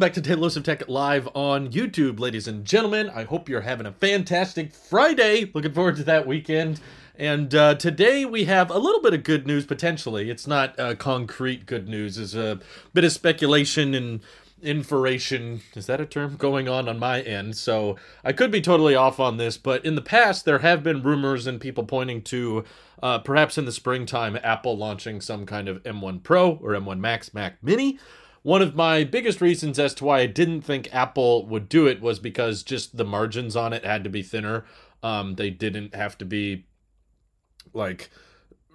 Welcome back to Talos of Tech live on YouTube, ladies and gentlemen. I hope you're having a fantastic Friday. Looking forward to that weekend. And uh, today we have a little bit of good news potentially. It's not uh, concrete good news. It's a bit of speculation and information is that a term going on on my end so i could be totally off on this but in the past there have been rumors and people pointing to uh, perhaps in the springtime apple launching some kind of m1 pro or m1 max mac mini one of my biggest reasons as to why i didn't think apple would do it was because just the margins on it had to be thinner um, they didn't have to be like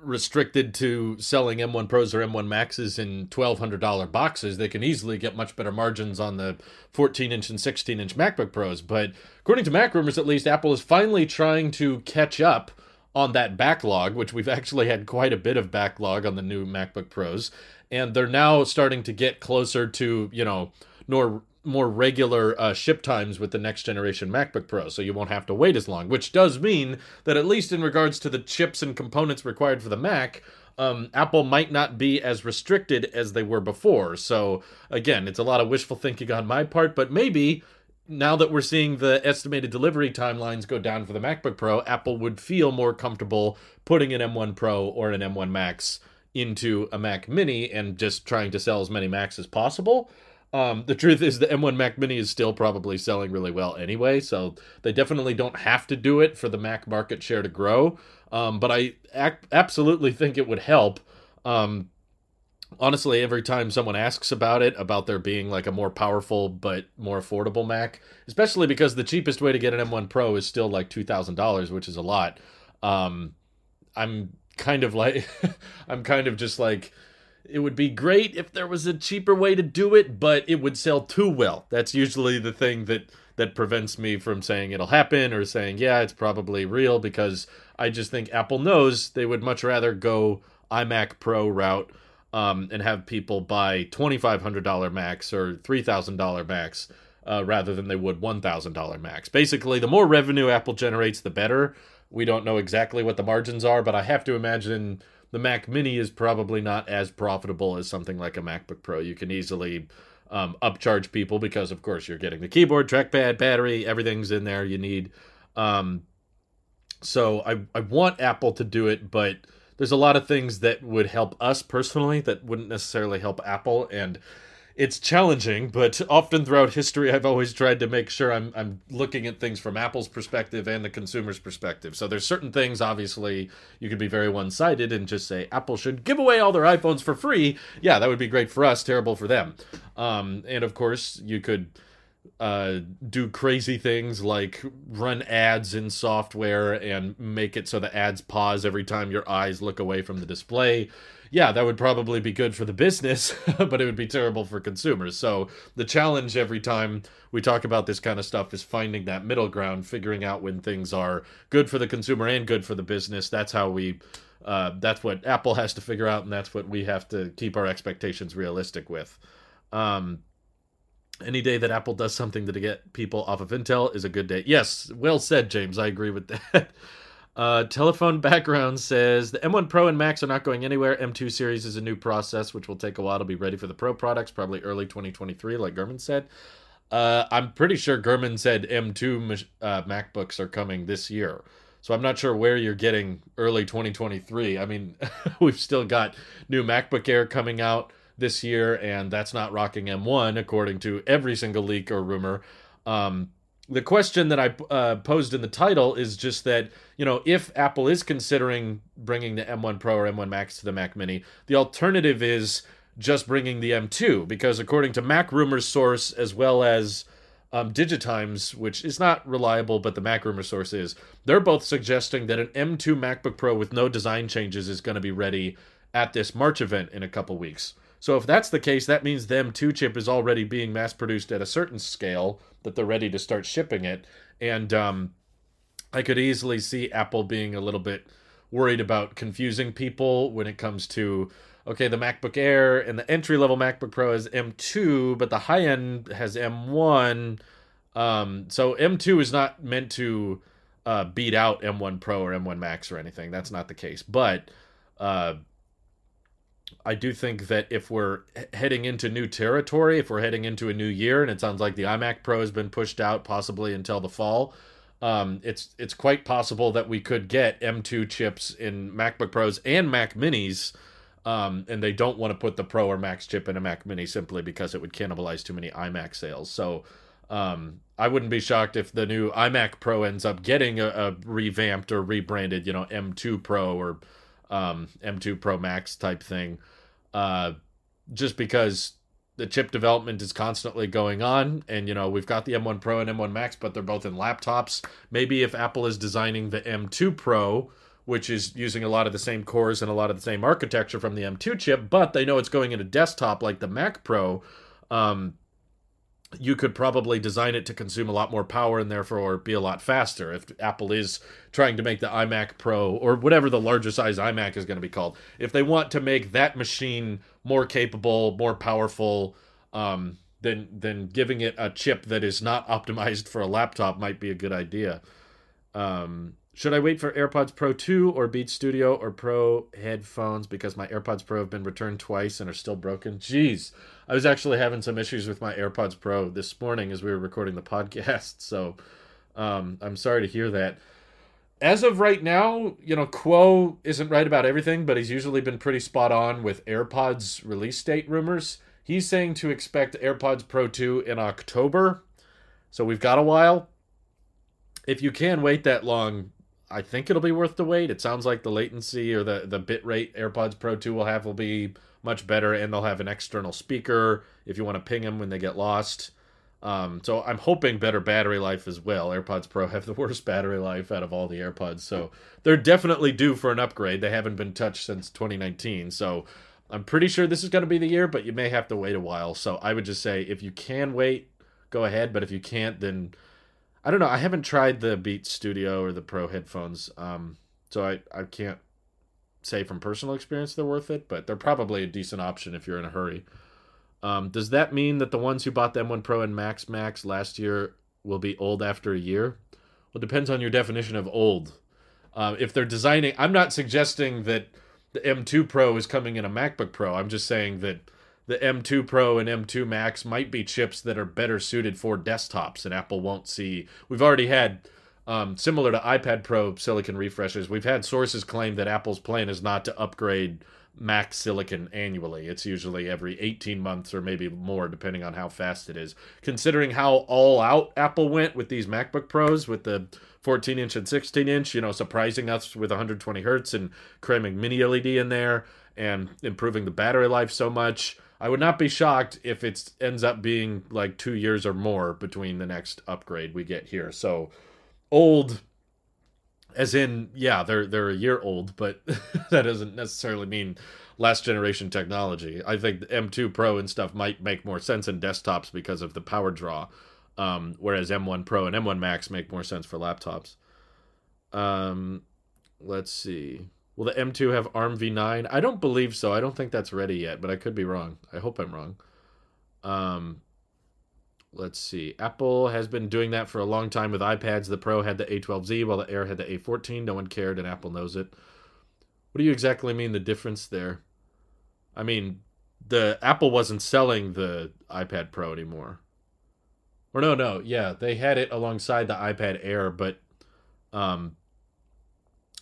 restricted to selling M1 Pros or M1 Maxes in $1,200 boxes, they can easily get much better margins on the 14 inch and 16 inch MacBook Pros. But according to Mac rumors, at least, Apple is finally trying to catch up on that backlog, which we've actually had quite a bit of backlog on the new MacBook Pros. And they're now starting to get closer to, you know, more regular uh, ship times with the next generation MacBook Pro, so you won't have to wait as long, which does mean that at least in regards to the chips and components required for the Mac, um, Apple might not be as restricted as they were before. So again, it's a lot of wishful thinking on my part, but maybe now that we're seeing the estimated delivery timelines go down for the MacBook Pro, Apple would feel more comfortable putting an M1 Pro or an M1 Max into a Mac Mini and just trying to sell as many Macs as possible. Um, the truth is, the M1 Mac Mini is still probably selling really well anyway, so they definitely don't have to do it for the Mac market share to grow. Um, but I ac- absolutely think it would help. Um, honestly, every time someone asks about it, about there being like a more powerful but more affordable Mac, especially because the cheapest way to get an M1 Pro is still like two thousand dollars, which is a lot. Um, I'm kind of like, I'm kind of just like it would be great if there was a cheaper way to do it, but it would sell too well. That's usually the thing that that prevents me from saying it'll happen or saying yeah, it's probably real because I just think Apple knows they would much rather go iMac Pro route um, and have people buy twenty five hundred dollar Macs or three thousand dollar Macs uh, rather than they would one thousand dollar Macs. Basically, the more revenue Apple generates, the better. We don't know exactly what the margins are, but I have to imagine the Mac Mini is probably not as profitable as something like a MacBook Pro. You can easily um, upcharge people because, of course, you're getting the keyboard, trackpad, battery, everything's in there you need. Um, so I, I want Apple to do it, but there's a lot of things that would help us personally that wouldn't necessarily help Apple. And it's challenging, but often throughout history, I've always tried to make sure I'm I'm looking at things from Apple's perspective and the consumer's perspective. So there's certain things, obviously, you could be very one-sided and just say Apple should give away all their iPhones for free. Yeah, that would be great for us, terrible for them. Um, and of course, you could uh, do crazy things like run ads in software and make it so the ads pause every time your eyes look away from the display yeah, that would probably be good for the business, but it would be terrible for consumers. So the challenge every time we talk about this kind of stuff is finding that middle ground, figuring out when things are good for the consumer and good for the business. That's how we. Uh, that's what Apple has to figure out, and that's what we have to keep our expectations realistic with. Um, any day that Apple does something to get people off of Intel is a good day. Yes, well said, James. I agree with that. Uh, telephone background says the M1 Pro and Max are not going anywhere. M2 series is a new process, which will take a while to be ready for the Pro products, probably early 2023, like Gurman said. Uh, I'm pretty sure Gurman said M2 uh, MacBooks are coming this year. So I'm not sure where you're getting early 2023. I mean, we've still got new MacBook Air coming out this year, and that's not rocking M1, according to every single leak or rumor. Um, the question that I uh, posed in the title is just that you know if Apple is considering bringing the M1 Pro or M1 Max to the Mac Mini, the alternative is just bringing the M2 because according to Mac Rumors source as well as um, Digitimes, which is not reliable, but the Mac Rumor source is, they're both suggesting that an M2 MacBook Pro with no design changes is going to be ready at this March event in a couple weeks. So if that's the case, that means the M2 chip is already being mass produced at a certain scale that they're ready to start shipping it. And um, I could easily see Apple being a little bit worried about confusing people when it comes to okay, the MacBook Air and the entry level MacBook Pro is M2, but the high end has M1. Um, so M2 is not meant to uh, beat out M1 Pro or M1 Max or anything. That's not the case. But uh, I do think that if we're heading into new territory, if we're heading into a new year, and it sounds like the iMac Pro has been pushed out possibly until the fall, um, it's it's quite possible that we could get M2 chips in MacBook Pros and Mac Minis. Um, and they don't want to put the Pro or Max chip in a Mac Mini simply because it would cannibalize too many iMac sales. So um, I wouldn't be shocked if the new iMac Pro ends up getting a, a revamped or rebranded, you know, M2 Pro or um, M2 Pro Max type thing, uh, just because the chip development is constantly going on and you know we've got the m1 pro and m1 max but they're both in laptops. Maybe if apple is designing the m2 pro which is using a lot of the same cores and a lot of the same architecture from the m2 chip but they know it's going into a desktop like the mac pro um, you could probably design it to consume a lot more power and therefore be a lot faster if apple is trying to make the imac pro or whatever the larger size imac is going to be called if they want to make that machine more capable more powerful um, then then giving it a chip that is not optimized for a laptop might be a good idea um, should I wait for AirPods Pro 2 or Beat Studio or Pro headphones because my AirPods Pro have been returned twice and are still broken? Jeez. I was actually having some issues with my AirPods Pro this morning as we were recording the podcast. So um, I'm sorry to hear that. As of right now, you know, Kuo isn't right about everything, but he's usually been pretty spot on with AirPods release date rumors. He's saying to expect AirPods Pro 2 in October. So we've got a while. If you can wait that long, I think it'll be worth the wait. It sounds like the latency or the the bit rate AirPods Pro 2 will have will be much better, and they'll have an external speaker if you want to ping them when they get lost. Um, so I'm hoping better battery life as well. AirPods Pro have the worst battery life out of all the AirPods, so they're definitely due for an upgrade. They haven't been touched since 2019, so I'm pretty sure this is going to be the year, but you may have to wait a while. So I would just say if you can wait, go ahead. But if you can't, then I don't know. I haven't tried the Beat Studio or the Pro headphones, um, so I I can't say from personal experience they're worth it, but they're probably a decent option if you're in a hurry. Um, does that mean that the ones who bought the M1 Pro and Max Max last year will be old after a year? Well, it depends on your definition of old. Uh, if they're designing, I'm not suggesting that the M2 Pro is coming in a MacBook Pro. I'm just saying that the M2 Pro and M2 Max might be chips that are better suited for desktops, and Apple won't see. We've already had, um, similar to iPad Pro silicon refreshes, we've had sources claim that Apple's plan is not to upgrade Mac silicon annually. It's usually every 18 months or maybe more, depending on how fast it is. Considering how all out Apple went with these MacBook Pros, with the 14 inch and 16 inch, you know, surprising us with 120 hertz and cramming mini LED in there and improving the battery life so much. I would not be shocked if it ends up being like two years or more between the next upgrade we get here. So old, as in yeah, they're they're a year old, but that doesn't necessarily mean last generation technology. I think the M2 Pro and stuff might make more sense in desktops because of the power draw, um, whereas M1 Pro and M1 Max make more sense for laptops. Um, let's see. Will the M2 have ARM v9? I don't believe so. I don't think that's ready yet, but I could be wrong. I hope I'm wrong. Um, let's see. Apple has been doing that for a long time with iPads. The Pro had the A12Z while the Air had the A14. No one cared, and Apple knows it. What do you exactly mean the difference there? I mean, the Apple wasn't selling the iPad Pro anymore. Or no, no, yeah, they had it alongside the iPad Air, but um,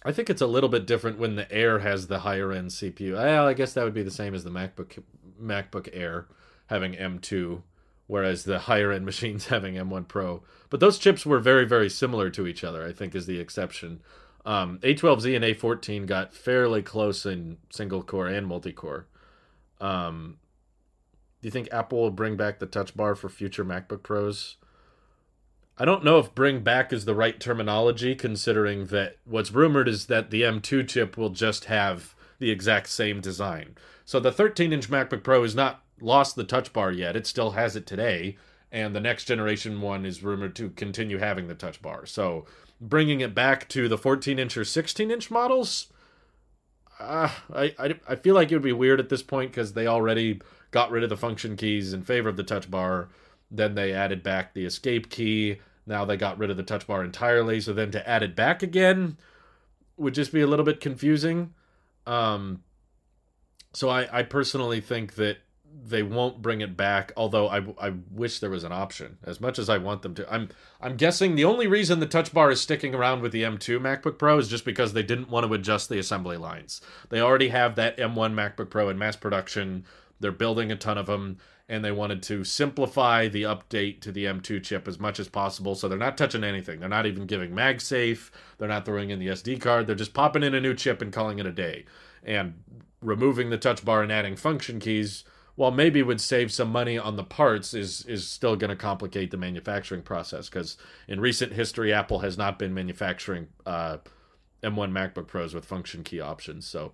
I think it's a little bit different when the Air has the higher end CPU. Well, I guess that would be the same as the MacBook MacBook Air having M2, whereas the higher end machines having M1 Pro. But those chips were very very similar to each other. I think is the exception. Um, A12Z and A14 got fairly close in single core and multi core. Um, do you think Apple will bring back the Touch Bar for future MacBook Pros? I don't know if bring back is the right terminology, considering that what's rumored is that the M2 chip will just have the exact same design. So the 13 inch MacBook Pro is not lost the touch bar yet. It still has it today. And the next generation one is rumored to continue having the touch bar. So bringing it back to the 14 inch or 16 inch models, uh, I, I, I feel like it would be weird at this point because they already got rid of the function keys in favor of the touch bar then they added back the escape key. Now they got rid of the touch bar entirely. So then to add it back again would just be a little bit confusing. Um, so I, I personally think that they won't bring it back although I, I wish there was an option. As much as i want them to i'm i'm guessing the only reason the touch bar is sticking around with the m2 macbook pro is just because they didn't want to adjust the assembly lines. They already have that m1 macbook pro in mass production. They're building a ton of them and they wanted to simplify the update to the m2 chip as much as possible so they're not touching anything. They're not even giving magsafe. They're not throwing in the sd card. They're just popping in a new chip and calling it a day. And removing the touch bar and adding function keys while maybe would save some money on the parts is is still going to complicate the manufacturing process because in recent history apple has not been manufacturing uh, m1 macbook pros with function key options so.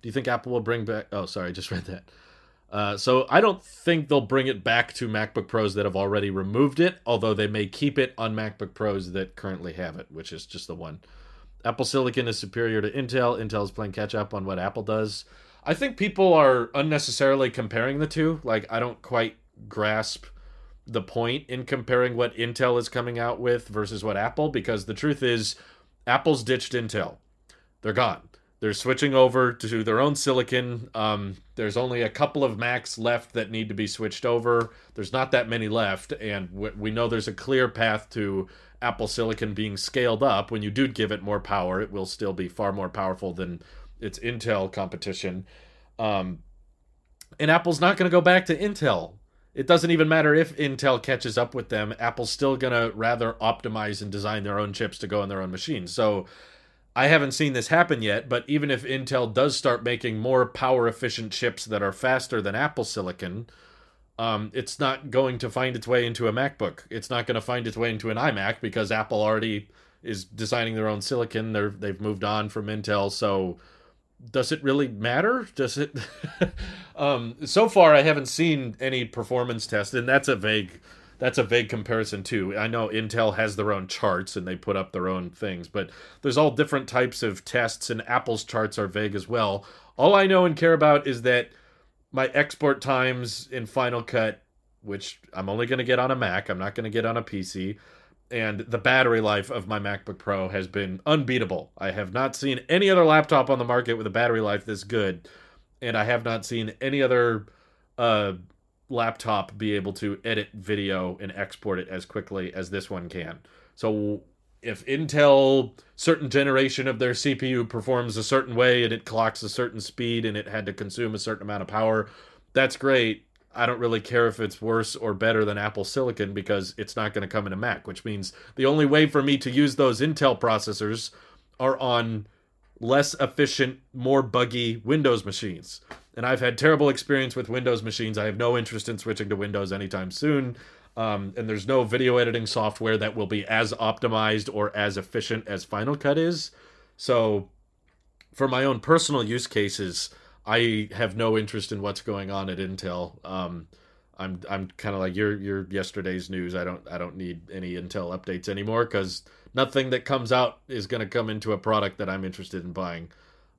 Do you think apple will bring back oh sorry i just read that. Uh, so i don't think they'll bring it back to macbook pros that have already removed it although they may keep it on macbook pros that currently have it which is just the one. Apple silicon is superior to intel. Intel is playing catch up on what apple does I think people are unnecessarily comparing the two. Like, I don't quite grasp the point in comparing what Intel is coming out with versus what Apple, because the truth is, Apple's ditched Intel. They're gone. They're switching over to their own silicon. Um, there's only a couple of Macs left that need to be switched over. There's not that many left, and we know there's a clear path to Apple Silicon being scaled up. When you do give it more power, it will still be far more powerful than its Intel competition. Um, and Apple's not going to go back to Intel. It doesn't even matter if Intel catches up with them. Apple's still going to rather optimize and design their own chips to go on their own machines. So I haven't seen this happen yet, but even if Intel does start making more power efficient chips that are faster than Apple Silicon, um, it's not going to find its way into a MacBook. It's not going to find its way into an iMac because Apple already is designing their own silicon. They're they've moved on from Intel, so does it really matter? Does it? um, so far, I haven't seen any performance test, and that's a vague. That's a vague comparison too. I know Intel has their own charts and they put up their own things, but there's all different types of tests, and Apple's charts are vague as well. All I know and care about is that my export times in Final Cut, which I'm only going to get on a Mac, I'm not going to get on a PC, and the battery life of my MacBook Pro has been unbeatable. I have not seen any other laptop on the market with a battery life this good, and I have not seen any other uh, laptop be able to edit video and export it as quickly as this one can. So if Intel certain generation of their CPU performs a certain way and it clocks a certain speed and it had to consume a certain amount of power, that's great. I don't really care if it's worse or better than Apple Silicon because it's not going to come in a Mac, which means the only way for me to use those Intel processors are on less efficient, more buggy Windows machines. And I've had terrible experience with Windows machines. I have no interest in switching to Windows anytime soon. Um, and there's no video editing software that will be as optimized or as efficient as Final Cut is. So, for my own personal use cases, I have no interest in what's going on at Intel. Um, I'm I'm kind of like your your yesterday's news. I don't I don't need any Intel updates anymore because nothing that comes out is going to come into a product that I'm interested in buying.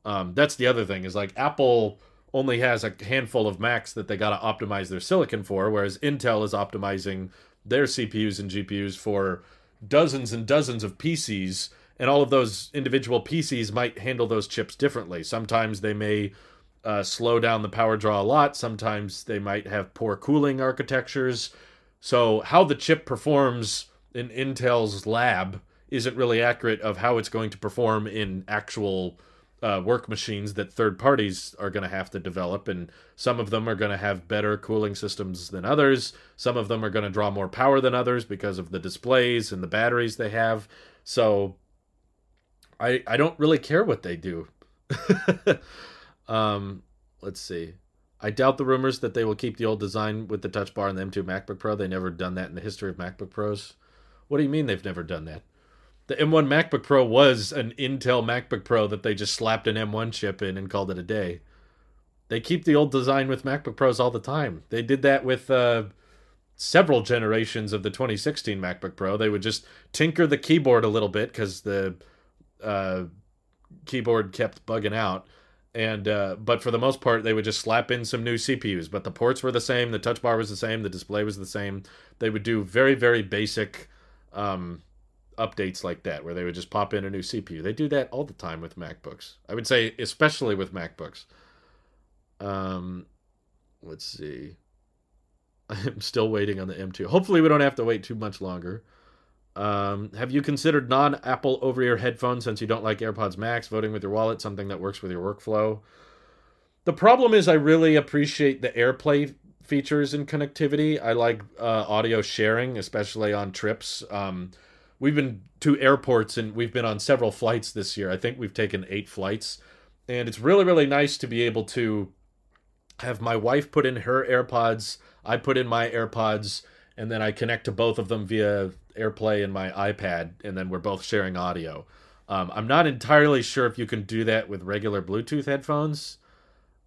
Um, that's the other thing is like Apple only has a handful of Macs that they got to optimize their silicon for, whereas Intel is optimizing their CPUs and GPUs for dozens and dozens of PCs, and all of those individual PCs might handle those chips differently. Sometimes they may uh, slow down the power draw a lot. Sometimes they might have poor cooling architectures. So, how the chip performs in Intel's lab isn't really accurate of how it's going to perform in actual uh, work machines that third parties are going to have to develop. And some of them are going to have better cooling systems than others. Some of them are going to draw more power than others because of the displays and the batteries they have. So, I, I don't really care what they do. Um, let's see. I doubt the rumors that they will keep the old design with the touch bar on the M2 MacBook Pro. They never done that in the history of MacBook Pros. What do you mean they've never done that? The M1 MacBook Pro was an Intel MacBook Pro that they just slapped an M1 chip in and called it a day. They keep the old design with MacBook Pros all the time. They did that with uh, several generations of the 2016 MacBook Pro. They would just tinker the keyboard a little bit because the uh, keyboard kept bugging out and uh, but for the most part they would just slap in some new cpus but the ports were the same the touch bar was the same the display was the same they would do very very basic um, updates like that where they would just pop in a new cpu they do that all the time with macbooks i would say especially with macbooks Um, let's see. I'm still waiting on the M2. Hopefully, we don't have to wait too much longer. Um, have you considered non-Apple over-ear headphones since you don't like AirPods Max? Voting with your wallet, something that works with your workflow. The problem is, I really appreciate the AirPlay features and connectivity. I like uh, audio sharing, especially on trips. Um, we've been to airports and we've been on several flights this year. I think we've taken eight flights, and it's really really nice to be able to have my wife put in her AirPods, I put in my AirPods, and then I connect to both of them via AirPlay and my iPad, and then we're both sharing audio. Um, I'm not entirely sure if you can do that with regular Bluetooth headphones.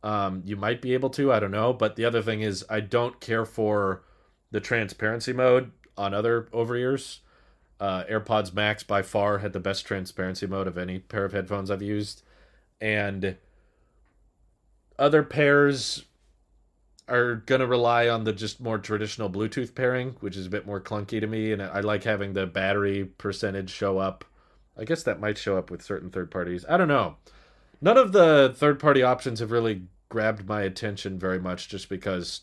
Um, you might be able to, I don't know. But the other thing is, I don't care for the transparency mode on other over ears. Uh, AirPods Max by far had the best transparency mode of any pair of headphones I've used. And other pairs are going to rely on the just more traditional Bluetooth pairing, which is a bit more clunky to me. And I like having the battery percentage show up. I guess that might show up with certain third parties. I don't know. None of the third party options have really grabbed my attention very much just because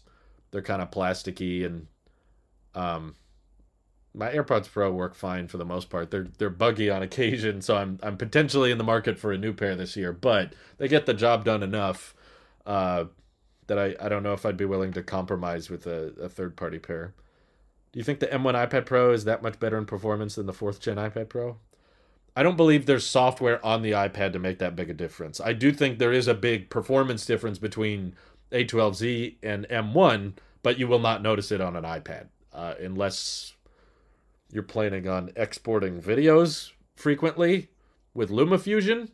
they're kind of plasticky and um my AirPods Pro work fine for the most part. They're they're buggy on occasion, so I'm I'm potentially in the market for a new pair this year, but they get the job done enough uh, that I, I don't know if I'd be willing to compromise with a, a third party pair. Do you think the M1 iPad Pro is that much better in performance than the fourth gen iPad Pro? I don't believe there's software on the iPad to make that big a difference. I do think there is a big performance difference between A12Z and M1, but you will not notice it on an iPad uh, unless you're planning on exporting videos frequently with LumaFusion.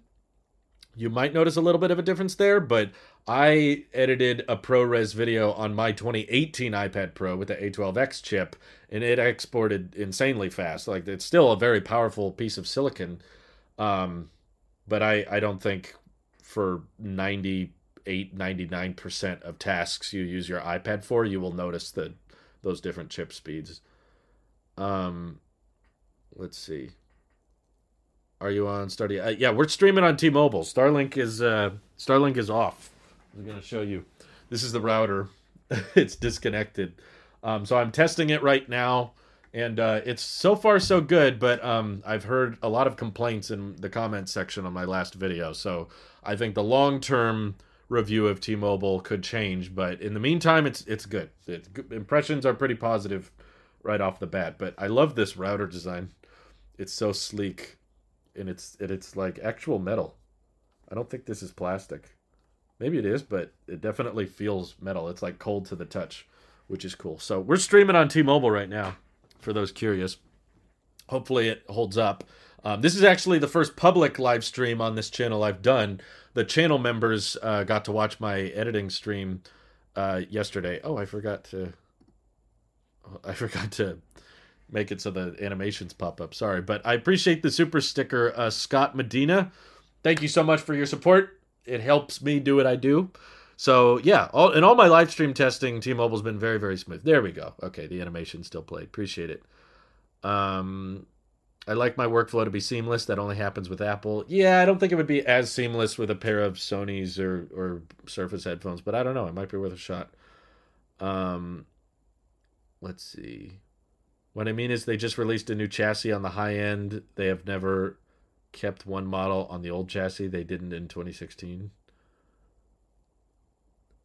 You might notice a little bit of a difference there, but I edited a ProRes video on my 2018 iPad Pro with the A12X chip, and it exported insanely fast. Like it's still a very powerful piece of silicon, um, but I I don't think for 98 99% of tasks you use your iPad for, you will notice the those different chip speeds. Um, let's see. Are you on Starlink? Uh, yeah, we're streaming on T-Mobile. Starlink is uh, Starlink is off. I'm gonna show you. This is the router. it's disconnected. Um, so I'm testing it right now, and uh, it's so far so good. But um, I've heard a lot of complaints in the comments section on my last video. So I think the long term review of T-Mobile could change. But in the meantime, it's it's good. It, impressions are pretty positive right off the bat. But I love this router design. It's so sleek, and it's and it's like actual metal. I don't think this is plastic. Maybe it is, but it definitely feels metal. It's like cold to the touch, which is cool. So we're streaming on T-Mobile right now, for those curious. Hopefully it holds up. Um, this is actually the first public live stream on this channel I've done. The channel members uh, got to watch my editing stream uh, yesterday. Oh, I forgot to. I forgot to make it so the animations pop up. Sorry, but I appreciate the super sticker, uh, Scott Medina. Thank you so much for your support it helps me do what I do. So yeah, all in all my live stream testing, T-Mobile's been very very smooth. There we go. Okay, the animation still played. Appreciate it. Um, I like my workflow to be seamless. That only happens with Apple. Yeah, I don't think it would be as seamless with a pair of Sony's or or Surface headphones, but I don't know. It might be worth a shot. Um, let's see. What I mean is they just released a new chassis on the high end. They have never kept one model on the old chassis they didn't in 2016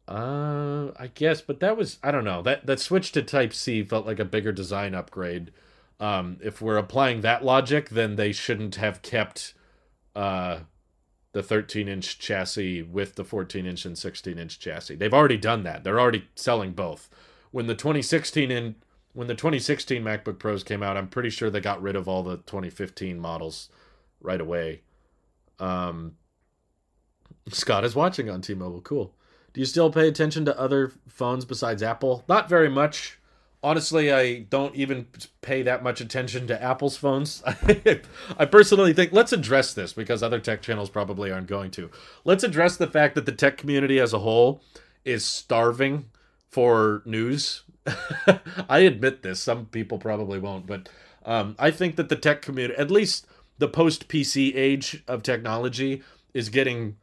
uh i guess but that was i don't know. That that switch to type c felt like a bigger design upgrade. Um if we're applying that logic then they shouldn't have kept uh the 13 inch chassis with the 14 inch and 16 inch chassis. They've already done that. They're already selling both. When the 2016 in when the 2016 macbook pros came out i'm pretty sure they got rid of all the 2015 models right away. Um, Scott is watching on T-Mobile. Cool. Do you still pay attention to other phones besides Apple? Not very much. Honestly, I don't even pay that much attention to Apple's phones. I personally think let's address this because other tech channels probably aren't going to. Let's address the fact that the tech community as a whole is starving for news. I admit this. Some people probably won't, but um, I think that the tech community, at least the post PC age of technology is getting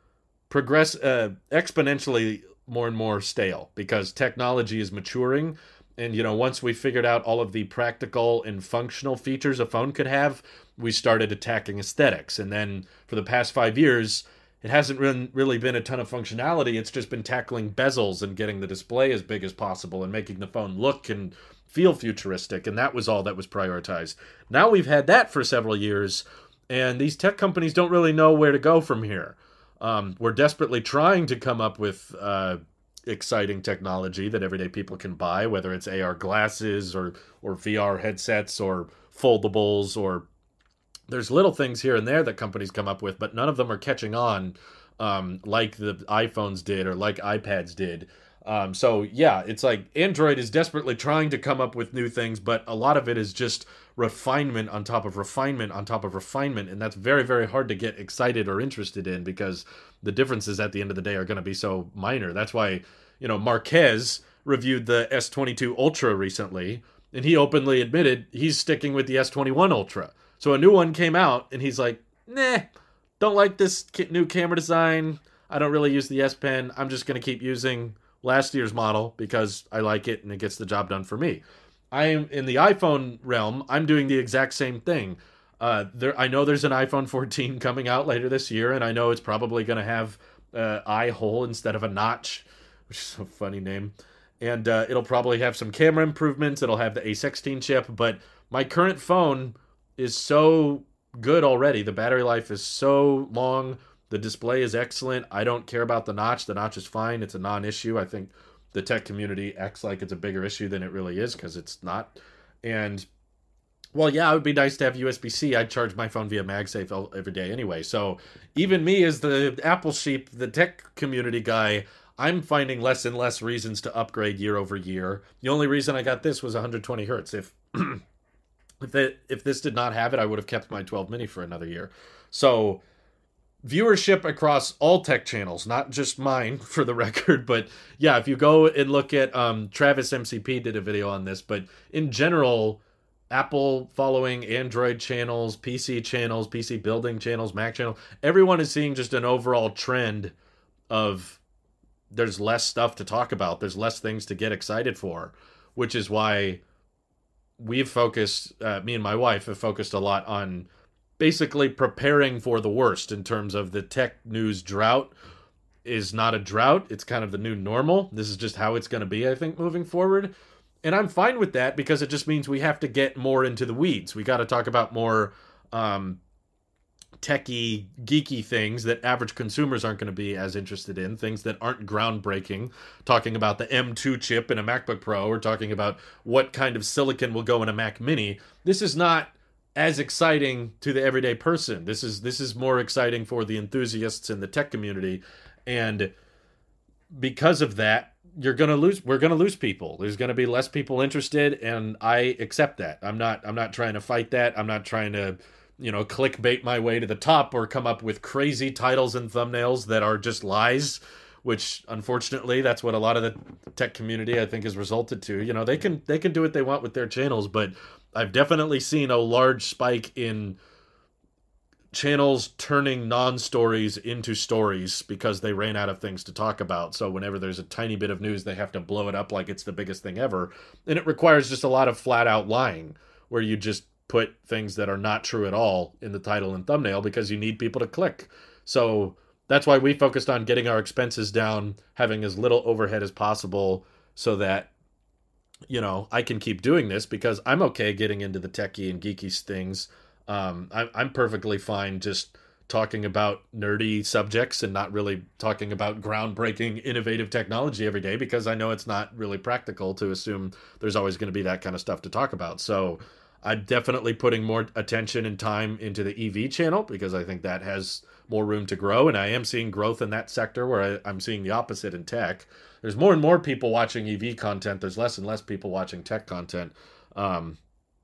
progress uh, exponentially more and more stale because technology is maturing. And, you know, once we figured out all of the practical and functional features a phone could have, we started attacking aesthetics. And then for the past five years, it hasn't really been a ton of functionality. It's just been tackling bezels and getting the display as big as possible and making the phone look and feel futuristic. And that was all that was prioritized. Now we've had that for several years, and these tech companies don't really know where to go from here. Um, we're desperately trying to come up with uh, exciting technology that everyday people can buy, whether it's AR glasses or or VR headsets or foldables or there's little things here and there that companies come up with, but none of them are catching on um, like the iPhones did or like iPads did. Um, so yeah, it's like Android is desperately trying to come up with new things, but a lot of it is just refinement on top of refinement on top of refinement, and that's very very hard to get excited or interested in because the differences at the end of the day are going to be so minor. That's why you know Marques reviewed the S22 Ultra recently, and he openly admitted he's sticking with the S21 Ultra. So a new one came out, and he's like, "Nah, don't like this new camera design. I don't really use the S Pen. I'm just going to keep using." Last year's model because I like it and it gets the job done for me. I am in the iPhone realm. I'm doing the exact same thing. Uh, there, I know there's an iPhone 14 coming out later this year, and I know it's probably going to have uh, eye hole instead of a notch, which is a funny name. And uh, it'll probably have some camera improvements. It'll have the A16 chip, but my current phone is so good already. The battery life is so long. The display is excellent. I don't care about the notch. The notch is fine. It's a non-issue. I think the tech community acts like it's a bigger issue than it really is because it's not. And well, yeah, it would be nice to have USB-C. I'd charge my phone via MagSafe every day anyway. So even me as the Apple sheep, the tech community guy, I'm finding less and less reasons to upgrade year over year. The only reason I got this was 120 hertz. If if if this did not have it, I would have kept my 12 mini for another year. So viewership across all tech channels, not just mine for the record, but yeah, if you go and look at um, Travis MCP did a video on this, but in general, Apple following Android channels, PC channels, PC building channels, Mac channel, everyone is seeing just an overall trend of there's less stuff to talk about, there's less things to get excited for, which is why we've focused, uh, me and my wife have focused a lot on basically preparing for the worst in terms of the tech news drought is not a drought. It's kind of the new normal. This is just how it's going to be, I think, moving forward. And I'm fine with that because it just means we have to get more into the weeds. We got to talk about more um, techie, geeky things that average consumers aren't going to be as interested in, things that aren't groundbreaking. Talking about the M2 chip in a MacBook Pro, or talking about what kind of silicon will go in a Mac Mini. This is not as exciting to the everyday person. This is this is more exciting for the enthusiasts in the tech community and because of that you're to lose we're to lose people. There's to be less people interested and I accept that. I'm not I'm not trying to fight that. I'm not trying to you know clickbait my way to the top or come up with crazy titles and thumbnails that are just lies which unfortunately that's what a lot of the tech community I think has resulted to. You know, they can they can do what they want with their channels, but I've definitely seen a large spike in channels turning non-stories into stories because they ran out of things to talk about. So whenever there's a tiny bit of news, they have to blow it up like it's the biggest thing ever. And it requires just a lot of flat out lying where you just put things that are not true at all in the title and thumbnail because you need people to click. So that's why we focused on getting our expenses down, having as little overhead as possible so that you know, I can keep doing this because I'm okay getting into the techie and geeky things. Um, I'm, I'm perfectly fine just talking about nerdy subjects and not really talking about groundbreaking, innovative technology every day because I know it's not really practical to assume there's always going to be that kind of stuff to talk about. So I'm definitely putting more attention and time into the EV channel because I think that has more room to grow. And I am seeing growth in that sector where I, I'm seeing the opposite in tech there's more and more people watching EV content. There's less and less people watching tech content. Um,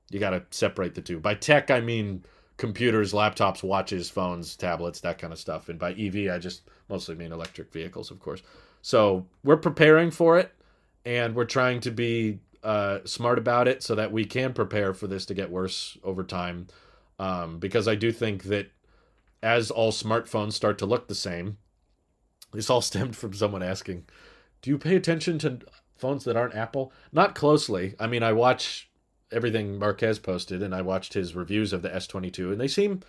you got to separate the two. By tech, I mean computers, laptops, watches, phones, tablets, that kind of stuff. And by EV, I just mostly mean electric vehicles, of course. So we're preparing for it, and we're trying to be uh, smart about it so that we can prepare for this to get worse over time. Um, because I do think that as all smartphones start to look the same, this all stemmed from someone asking do you pay attention to phones that aren't Apple? Not closely. I mean, I watch everything Marques posted and I watched his reviews of the S22 and they seem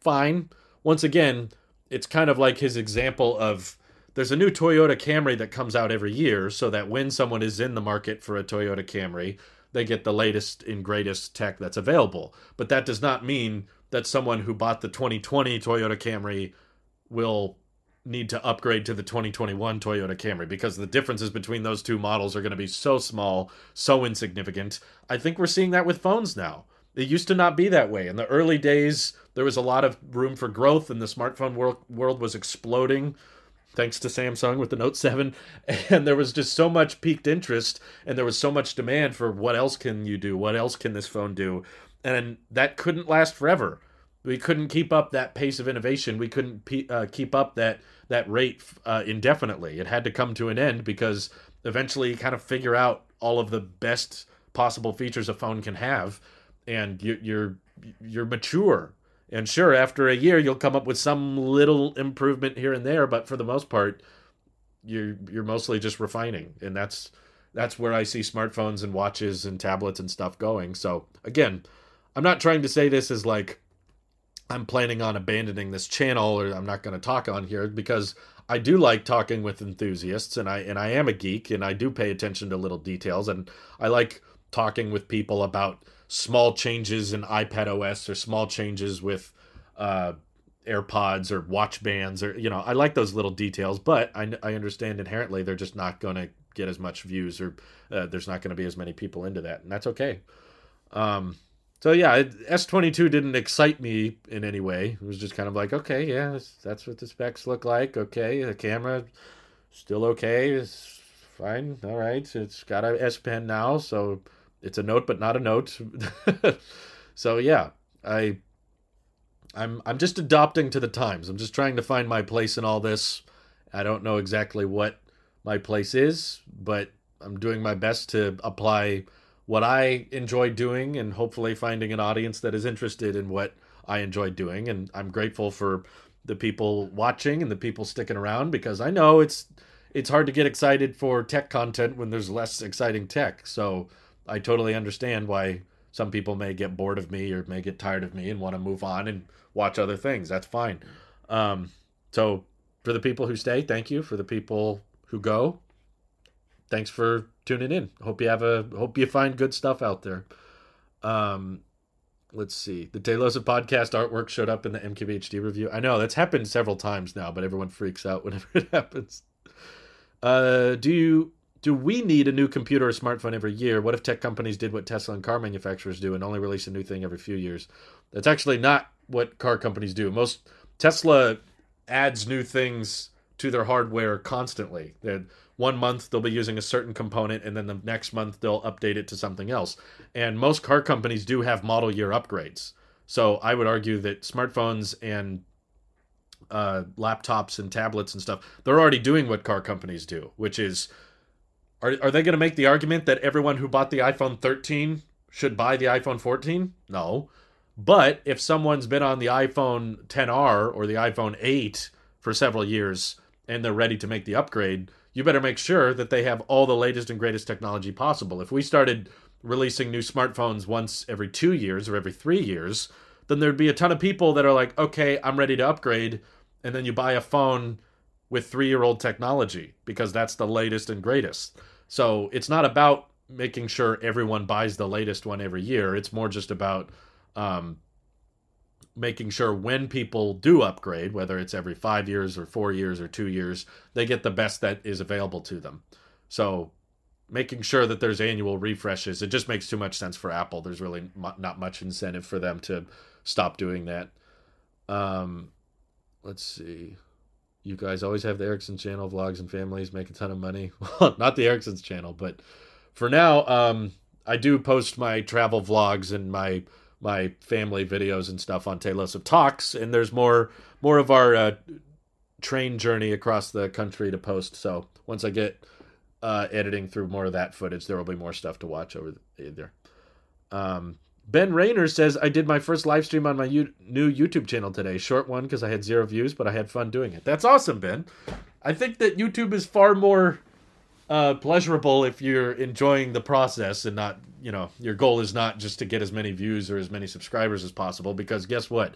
fine. Once again, it's kind of like his example of there's a new Toyota Camry that comes out every year so that when someone is in the market for a Toyota Camry, they get the latest and greatest tech that's available. But that does not mean that someone who bought the 2020 Toyota Camry will need to upgrade to the 2021 Toyota Camry because the differences between those two models are going to be so small, so insignificant. I think we're seeing that with phones now. It used to not be that way. In the early days, there was a lot of room for growth and the smartphone world, world was exploding thanks to Samsung with the Note 7 and there was just so much peaked interest and there was so much demand for what else can you do? What else can this phone do? And that couldn't last forever we couldn't keep up that pace of innovation. We couldn't pe- uh, keep up that that rate uh, indefinitely. It had to come to an end because eventually you kind of figure out all of the best possible features a phone can have, and you, you're you're mature. And sure, after a year, you'll come up with some little improvement here and there, but for the most part, you're you're mostly just refining, and that's that's where I see smartphones and watches and tablets and stuff going. So again, I'm not trying to say this as like I'm planning on abandoning this channel or I'm not going to talk on here because I do like talking with enthusiasts and I and I am a geek and I do pay attention to little details and I like talking with people about small changes in iPad OS or small changes with uh, AirPods or watch bands or you know I like those little details but I, I understand inherently they're just not going to get as much views or uh, there's not going to be as many people into that and that's okay. Um, so yeah, S twenty two didn't excite me in any way. It was just kind of like, okay, yeah, that's what the specs look like. Okay, the camera still okay. It's fine. All right, it's got a S Pen now, so it's a note, but not a note. so yeah, I, I'm I'm just adopting to the times. I'm just trying to find my place in all this. I don't know exactly what my place is, but I'm doing my best to apply what I enjoy doing and hopefully finding an audience that is interested in what I enjoy doing. And I'm grateful for the people watching and the people sticking around because I know it's it's hard to get excited for tech content when there's less exciting tech. So I totally understand why some people may get bored of me or may get tired of me and want to move on and watch other things. That's fine. Um, so for the people who stay, thank you. For the people who go, thanks for tuning in. Hope you have a hope you find good stuff out there. Um, let's see. The Telos of podcast artwork showed up in the MKBHD review. I know that's happened several times now, but everyone freaks out whenever it happens. Uh, do you do we need a new computer or smartphone every year? What if tech companies did what Tesla and car manufacturers do and only release a new thing every few years? That's actually not what car companies do. Most Tesla adds new things to their hardware constantly. They're, one month they'll be using a certain component and then the next month they'll update it to something else. And most car companies do have model year upgrades. So I would argue that smartphones and uh, laptops and tablets and stuff, they're already doing what car companies do, which is are, are they going to make the argument that everyone who bought the iPhone 13 should buy the iPhone 14? No. But if someone's been on the iPhone 10R or the iPhone 8 for several years and they're ready to make the upgrade, you better make sure that they have all the latest and greatest technology possible. If we started releasing new smartphones once every two years or every three years, then there'd be a ton of people that are like, okay, I'm ready to upgrade. And then you buy a phone with three year old technology because that's the latest and greatest. So it's not about making sure everyone buys the latest one every year. It's more just about um, making sure when people do upgrade, whether it's every five years or four years or two years, they get the best that is available to them. So making sure that there's annual refreshes, it just makes too much sense for Apple. There's really not much incentive for them to stop doing that. Um, let's see. You guys always have the Ericsson channel, vlogs and families make a ton of money. Well, not the Ericsson's channel, but for now, um, I do post my travel vlogs and my my family videos and stuff on Telos of Talks, and there's more more of our uh, train journey across the country to post. So once I get uh, editing through more of that footage, there will be more stuff to watch over there. Um, ben Rayner says I did my first live stream on my U- new YouTube channel today. Short one because I had zero views, but I had fun doing it. That's awesome, Ben. I think that YouTube is far more uh, pleasurable if you're enjoying the process and not, you know, your goal is not just to get as many views or as many subscribers as possible. Because guess what?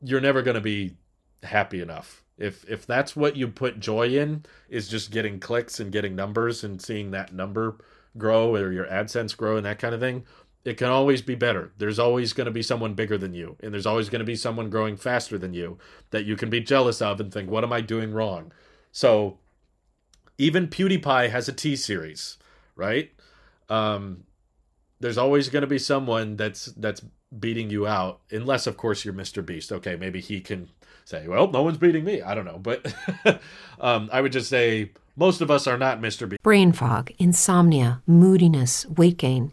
You're never going to be happy enough. If if that's what you put joy in, is just getting clicks and getting numbers and seeing that number grow or your AdSense grow and that kind of thing, it can always be better. There's always going to be someone bigger than you, and there's always going to be someone growing faster than you that you can be jealous of and think, what am I doing wrong? So even PewDiePie has a T series, right? Um, there's always going to be someone that's that's beating you out, unless of course you're Mr. Beast. Okay, maybe he can say, well, no one's beating me. I don't know, but um, I would just say most of us are not Mr. Beast. Brain fog, insomnia, moodiness, weight gain.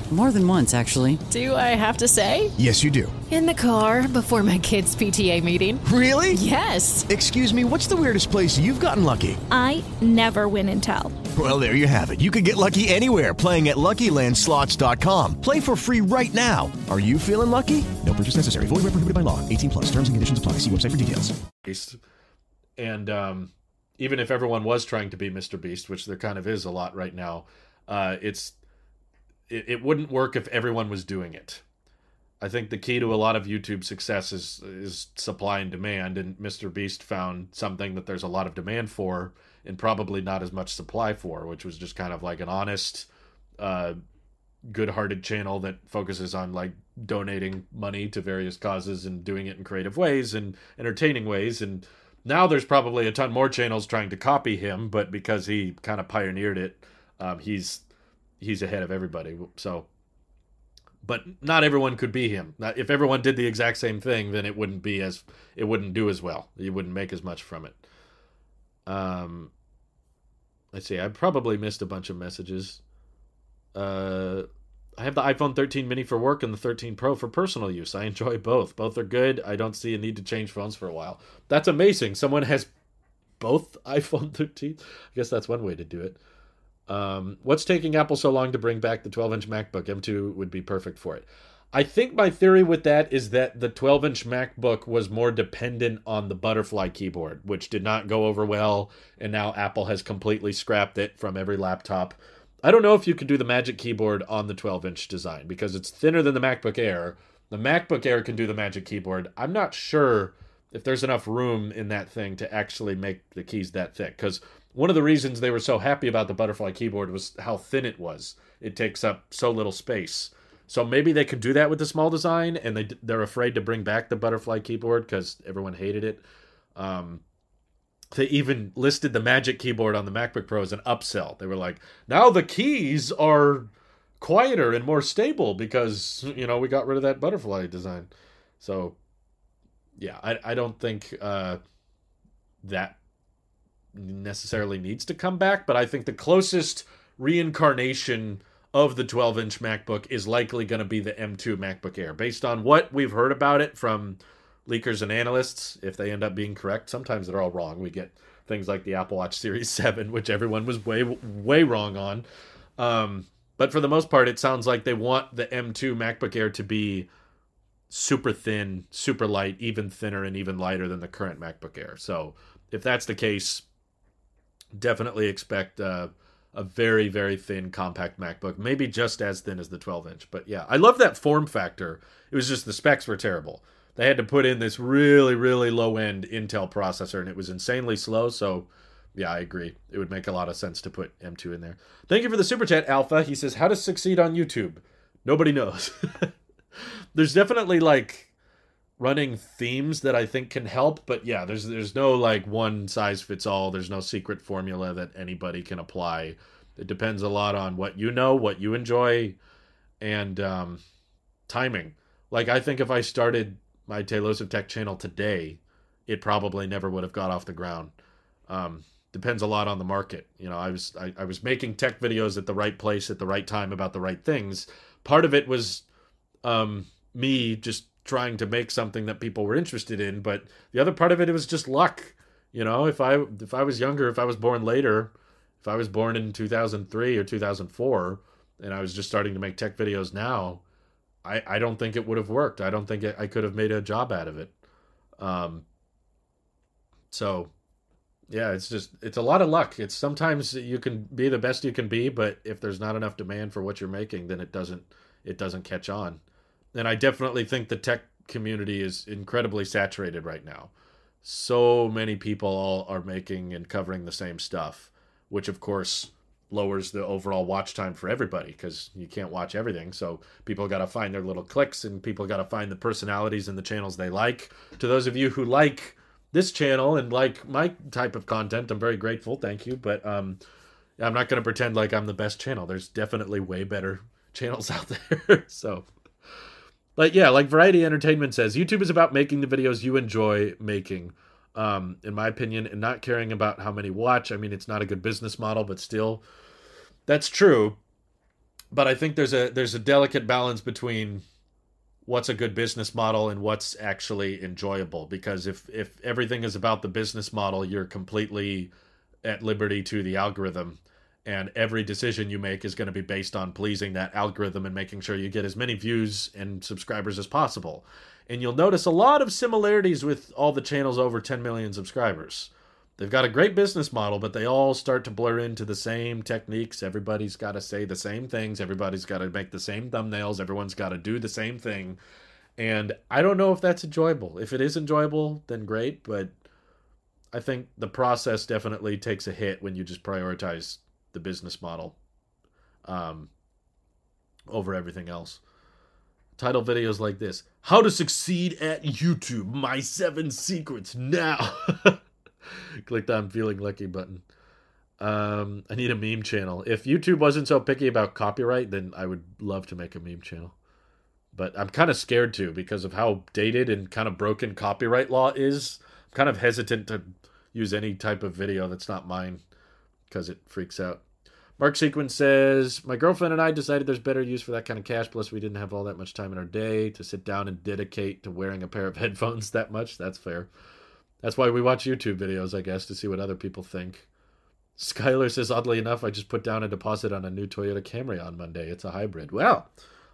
More than once, actually. Do I have to say? Yes, you do. In the car before my kids' PTA meeting. Really? Yes. Excuse me, what's the weirdest place you've gotten lucky? I never win and tell. Well, there you have it. You can get lucky anywhere playing at LuckyLandSlots.com. Play for free right now. Are you feeling lucky? No purchase necessary. Void where prohibited by law. 18 plus. Terms and conditions apply. See website for details. And um, even if everyone was trying to be Mr. Beast, which there kind of is a lot right now, uh, it's it, it wouldn't work if everyone was doing it. I think the key to a lot of YouTube success is is supply and demand, and Mr. Beast found something that there's a lot of demand for, and probably not as much supply for, which was just kind of like an honest, uh, good-hearted channel that focuses on like donating money to various causes and doing it in creative ways and entertaining ways. And now there's probably a ton more channels trying to copy him, but because he kind of pioneered it, um, he's he's ahead of everybody. So but not everyone could be him. If everyone did the exact same thing, then it wouldn't be as it wouldn't do as well. You wouldn't make as much from it. Um, let's see. I probably missed a bunch of messages. Uh, I have the iPhone 13 mini for work and the 13 Pro for personal use. I enjoy both. Both are good. I don't see a need to change phones for a while. That's amazing. Someone has both iPhone 13. I guess that's one way to do it. Um, what's taking Apple so long to bring back the 12 inch MacBook? M2 would be perfect for it. I think my theory with that is that the 12 inch MacBook was more dependent on the butterfly keyboard, which did not go over well, and now Apple has completely scrapped it from every laptop. I don't know if you could do the Magic Keyboard on the 12 inch design because it's thinner than the MacBook Air. The MacBook Air can do the Magic Keyboard. I'm not sure if there's enough room in that thing to actually make the keys that thick because one of the reasons they were so happy about the butterfly keyboard was how thin it was. It takes up so little space. So maybe they could do that with the small design, and they they're afraid to bring back the butterfly keyboard because everyone hated it. Um, they even listed the Magic keyboard on the MacBook Pro as an upsell. They were like, now the keys are quieter and more stable because you know we got rid of that butterfly design. So yeah, I I don't think uh, that necessarily needs to come back, but I think the closest reincarnation of the 12 inch MacBook is likely going to be the M2 MacBook Air, based on what we've heard about it from leakers and analysts, if they end up being correct, sometimes they're all wrong. We get things like the Apple Watch Series 7, which everyone was way, way wrong on. Um, but for the most part, it sounds like they want the M2 MacBook Air to be super thin, super light, even thinner and even lighter than the current MacBook Air. So if that's the case, definitely expect uh, a very, very thin, compact MacBook. Maybe just as thin as the 12 inch. But yeah, I love that form factor. It was just the specs were terrible. They had to put in this really, really low end Intel processor, and it was insanely slow. So yeah, I agree. It would make a lot of sense to put M2 in there. Thank you for the super chat, Alpha. He says, How to succeed on YouTube? Nobody knows. There's definitely like running themes that I think can help, but yeah, there's there's no like one size fits all. There's no secret formula that anybody can apply. It depends a lot on what you know, what you enjoy, and um, timing. Like I think if I started my Talos of Tech channel today, it probably never would have got off the ground. Um, depends a lot on the market. You know, I was I, I was making tech videos at the right place at the right time about the right things. Part of it was um, me just trying to make something that people were interested in, but the other part of it, it was just luck. You know, if I if I was younger, if I was born later, if I was born in 2003 or 2004, and I was just starting to make tech videos now, I I don't think it would have worked. I don't think it, I could have made a job out of it. Um. So, yeah, it's just it's a lot of luck. It's sometimes you can be the best you can be, but if there's not enough demand for what you're making, then it doesn't it doesn't catch on and I definitely think the tech community is incredibly saturated right now. So many people all are making and covering the same stuff, which of course lowers the overall watch time for everybody because you can't watch everything. So people got to find their little clicks and people got to find the personalities and the channels they like. To those of you who like this channel and like my type of content, I'm very grateful. Thank you. But um, I'm not going to pretend like I'm the best channel. There's definitely way better channels out there. so but yeah, like Variety Entertainment says, YouTube is about making the videos you enjoy making. Um, in my opinion, and not caring about how many watch. I mean, it's not a good business model, but still, that's true. But I think there's a there's a delicate balance between what's a good business model and what's actually enjoyable. Because if if everything is about the business model, you're completely at liberty to the algorithm and every decision you make is going to be based on pleasing that algorithm and making sure you get as many views and subscribers as possible. And you'll notice a lot of similarities with all the channels over 10 million subscribers. They've got a great business model, but they all start to blur into the same techniques. Everybody's got to say the same things. Everybody's got to make the same thumbnails. Everyone's got to do the same thing. And I don't know if that's enjoyable. If it is enjoyable, then great. But I think the process definitely takes a hit when you just prioritize the business model um, over everything else. Title videos like this How to Succeed at YouTube My Seven Secrets Now. Click the I'm Feeling Lucky button. Um, I need a meme channel. If YouTube wasn't so picky about copyright, then I would love to make a meme channel. But I'm kind of scared to because of how dated and kind of broken copyright law is. I'm kind of hesitant to use any type of video that's not mine because it freaks out. Mark Sequence says, My girlfriend and I decided there's better use for that kind of cash. Plus, we didn't have all that much time in our day to sit down and dedicate to wearing a pair of headphones that much. That's fair. That's why we watch YouTube videos, I guess, to see what other people think. Skylar says, oddly enough, I just put down a deposit on a new Toyota Camry on Monday. It's a hybrid. Well,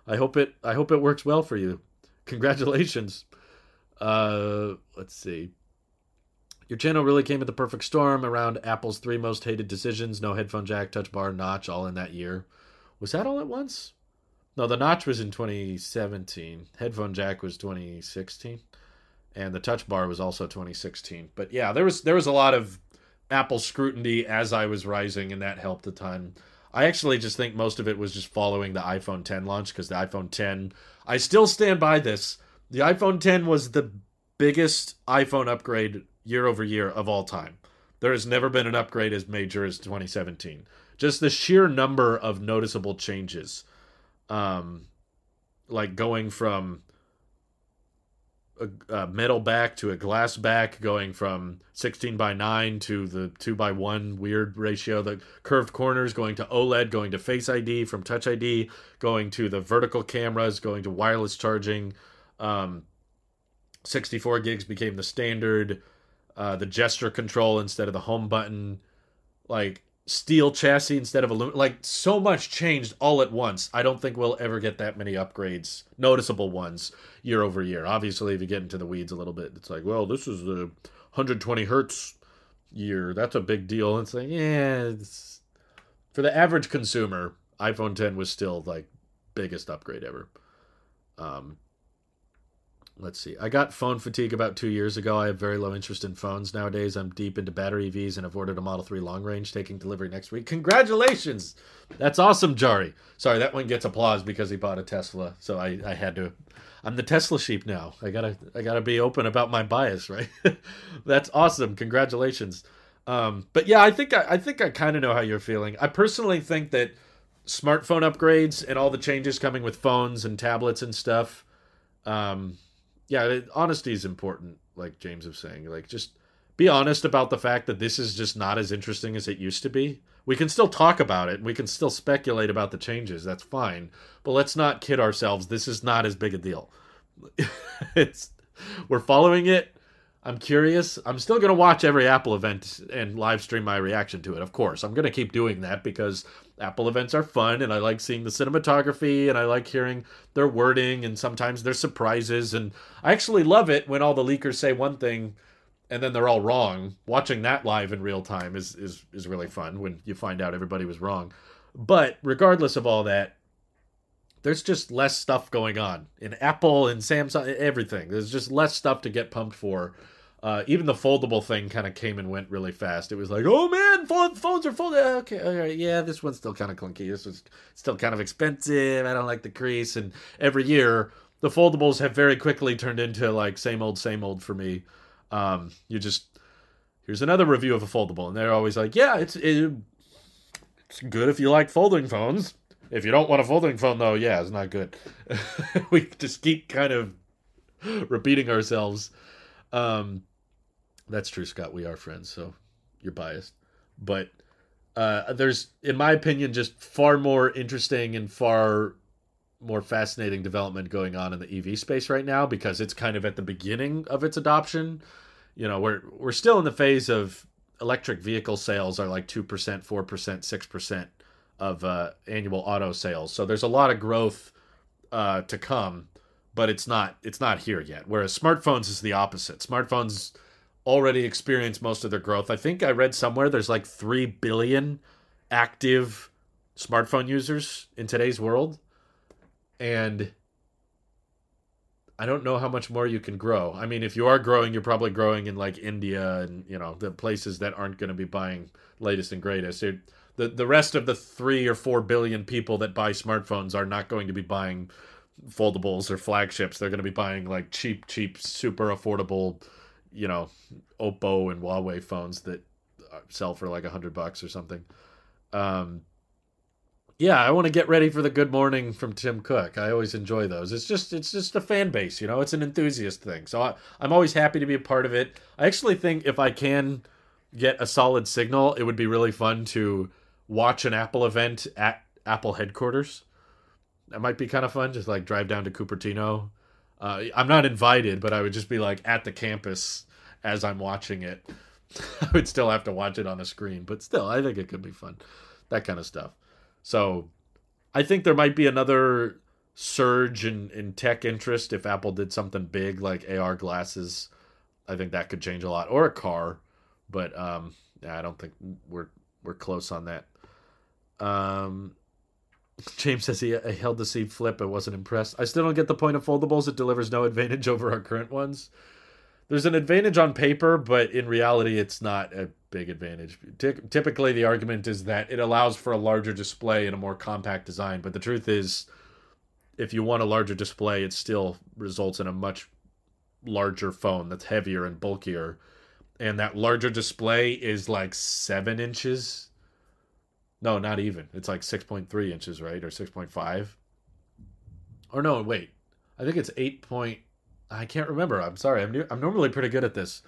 I hope it. I hope it works well for you. Congratulations. Uh, let's see. Your channel really came at the perfect storm around Apple's three most hated decisions no headphone jack, touch bar, notch, all in that year. Was that all at once? No, the notch was in 2017. Headphone jack was 2016. And the touch bar was also 2016. But yeah, there was there was a lot of Apple scrutiny as I was rising, and that helped a ton. I actually just think most of it was just following the iPhone 10 launch because the iPhone 10, I still stand by this. The iPhone 10 was the biggest iPhone upgrade year over year of all time. There has never been an upgrade as major as 2017. Just the sheer number of noticeable changes. Um, like going from a, a, metal back to a glass back, going from 16 by 9 to the 2 by 1 weird ratio, the curved corners, going to OLED, going to Face ID from Touch ID, going to the vertical cameras, going to wireless charging. Um, 64 gigs became the standard. Uh, the gesture control instead of the home button, like steel chassis instead of aluminum. Like so much changed all at once. I don't think we'll ever get that many upgrades, noticeable ones, year over year. Obviously, if you get into the weeds a little bit, it's like, well, this is the 120 hertz year. That's a big deal. It's like, yeah, it's... for the average consumer, iPhone 10 was still like biggest upgrade ever. Um, let's see. I got phone fatigue about two years ago. I have very low interest in phones nowadays. I'm deep into battery EVs and have ordered a Model 3 long range taking delivery next week. Congratulations! That's awesome, Jari. Sorry, that one gets applause because he bought a Tesla. So I, I had to. I'm the Tesla sheep now. I gotta I gotta be open about my bias, right? That's awesome. Congratulations. Um, but yeah, I think I, I think I kind of know how you're feeling. I personally think that smartphone upgrades and all the changes coming with phones and tablets and stuff. Um, yeah, honesty is important, like James was saying. Like, just be honest about the fact that this is just not as interesting as it used to be. We can still talk about it. We can still speculate about the changes. That's fine. But let's not kid ourselves. This is not as big a deal. it's we're following it. I'm curious. I'm still going to watch every Apple event and live stream my reaction to it. Of course, I'm going to keep doing that because Apple events are fun and I like seeing the cinematography and I like hearing their wording and sometimes their surprises and I actually love it when all the leakers say one thing and then they're all wrong. Watching that live in real time is is is really fun when you find out everybody was wrong. But regardless of all that, there's just less stuff going on in Apple and Samsung, everything. There's just less stuff to get pumped for. Uh, even the foldable thing kind of came and went really fast. It was like, oh man, phones are folded. Okay, all right, yeah, this one's still kind of clunky. This was still kind of expensive. I don't like the crease. And every year, the foldables have very quickly turned into like same old, same old for me. Um, you just here's another review of a foldable, and they're always like, yeah, it's it, it's good if you like folding phones. If you don't want a folding phone, though, yeah, it's not good. we just keep kind of repeating ourselves. Um, that's true, Scott. We are friends, so you're biased. But uh, there's, in my opinion, just far more interesting and far more fascinating development going on in the EV space right now because it's kind of at the beginning of its adoption. You know, we're we're still in the phase of electric vehicle sales are like 2%, 4%, 6% of uh, annual auto sales. So there's a lot of growth uh, to come, but it's not it's not here yet. Whereas smartphones is the opposite. Smartphones already experience most of their growth. I think I read somewhere there's like 3 billion active smartphone users in today's world. And I don't know how much more you can grow. I mean, if you are growing, you're probably growing in like India and, you know, the places that aren't going to be buying latest and greatest. The the rest of the 3 or 4 billion people that buy smartphones are not going to be buying foldables or flagships. They're going to be buying like cheap cheap super affordable you know, Oppo and Huawei phones that uh, sell for like a hundred bucks or something. Um, yeah, I want to get ready for the good morning from Tim Cook. I always enjoy those. It's just it's just a fan base, you know. It's an enthusiast thing. So I, I'm always happy to be a part of it. I actually think if I can get a solid signal, it would be really fun to watch an Apple event at Apple headquarters. That might be kind of fun. Just like drive down to Cupertino uh, I'm not invited, but I would just be like at the campus as I'm watching it. I would still have to watch it on a screen, but still, I think it could be fun. That kind of stuff. So I think there might be another surge in, in tech interest if Apple did something big like AR glasses. I think that could change a lot, or a car. But um, I don't think we're we're close on that. Um, James says he, he held the Z Flip and wasn't impressed. I still don't get the point of foldables. It delivers no advantage over our current ones. There's an advantage on paper, but in reality, it's not a big advantage. Ty- typically, the argument is that it allows for a larger display and a more compact design. But the truth is, if you want a larger display, it still results in a much larger phone that's heavier and bulkier. And that larger display is like seven inches no, not even. It's like 6.3 inches, right? Or 6.5. Or no, wait. I think it's 8 point. I can't remember. I'm sorry. I'm, I'm normally pretty good at this.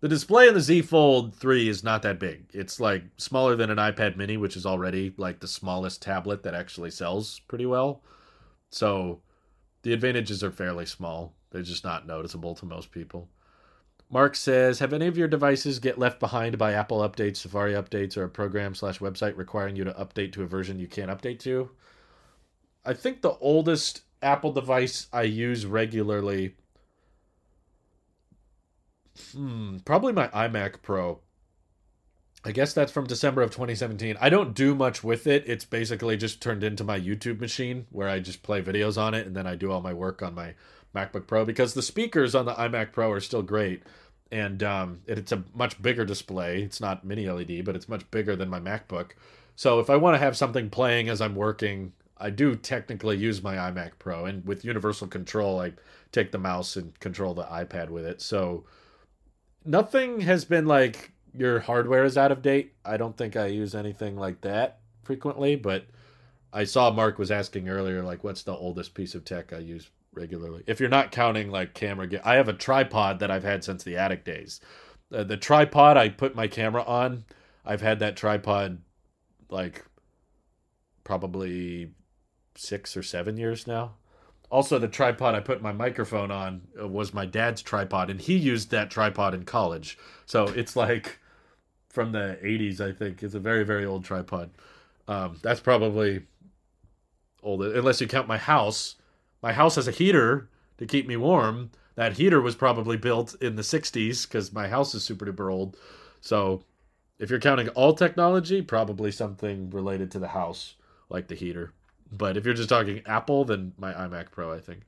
The display in the Z Fold 3 is not that big. It's like smaller than an iPad mini, which is already like the smallest tablet that actually sells pretty well. So the advantages are fairly small. They're just not noticeable to most people. Mark says, "Have any of your devices get left behind by Apple updates, Safari updates, or a program slash website requiring you to update to a version you can't update to?" I think the oldest Apple device I use regularly, hmm, probably my iMac Pro. I guess that's from December of 2017. I don't do much with it. It's basically just turned into my YouTube machine where I just play videos on it and then I do all my work on my MacBook Pro because the speakers on the iMac Pro are still great. And um, it, it's a much bigger display. It's not mini LED, but it's much bigger than my MacBook. So if I want to have something playing as I'm working, I do technically use my iMac Pro. And with universal control, I take the mouse and control the iPad with it. So nothing has been like your hardware is out of date. I don't think I use anything like that frequently, but I saw Mark was asking earlier, like, what's the oldest piece of tech I use regularly? If you're not counting like camera, ge- I have a tripod that I've had since the attic days. Uh, the tripod I put my camera on, I've had that tripod like probably six or seven years now. Also, the tripod I put my microphone on uh, was my dad's tripod, and he used that tripod in college. So it's like from the 80s, I think. It's a very, very old tripod. Um, that's probably old, unless you count my house. My house has a heater to keep me warm. That heater was probably built in the 60s because my house is super duper old. So if you're counting all technology, probably something related to the house, like the heater. But if you're just talking Apple, then my iMac Pro, I think.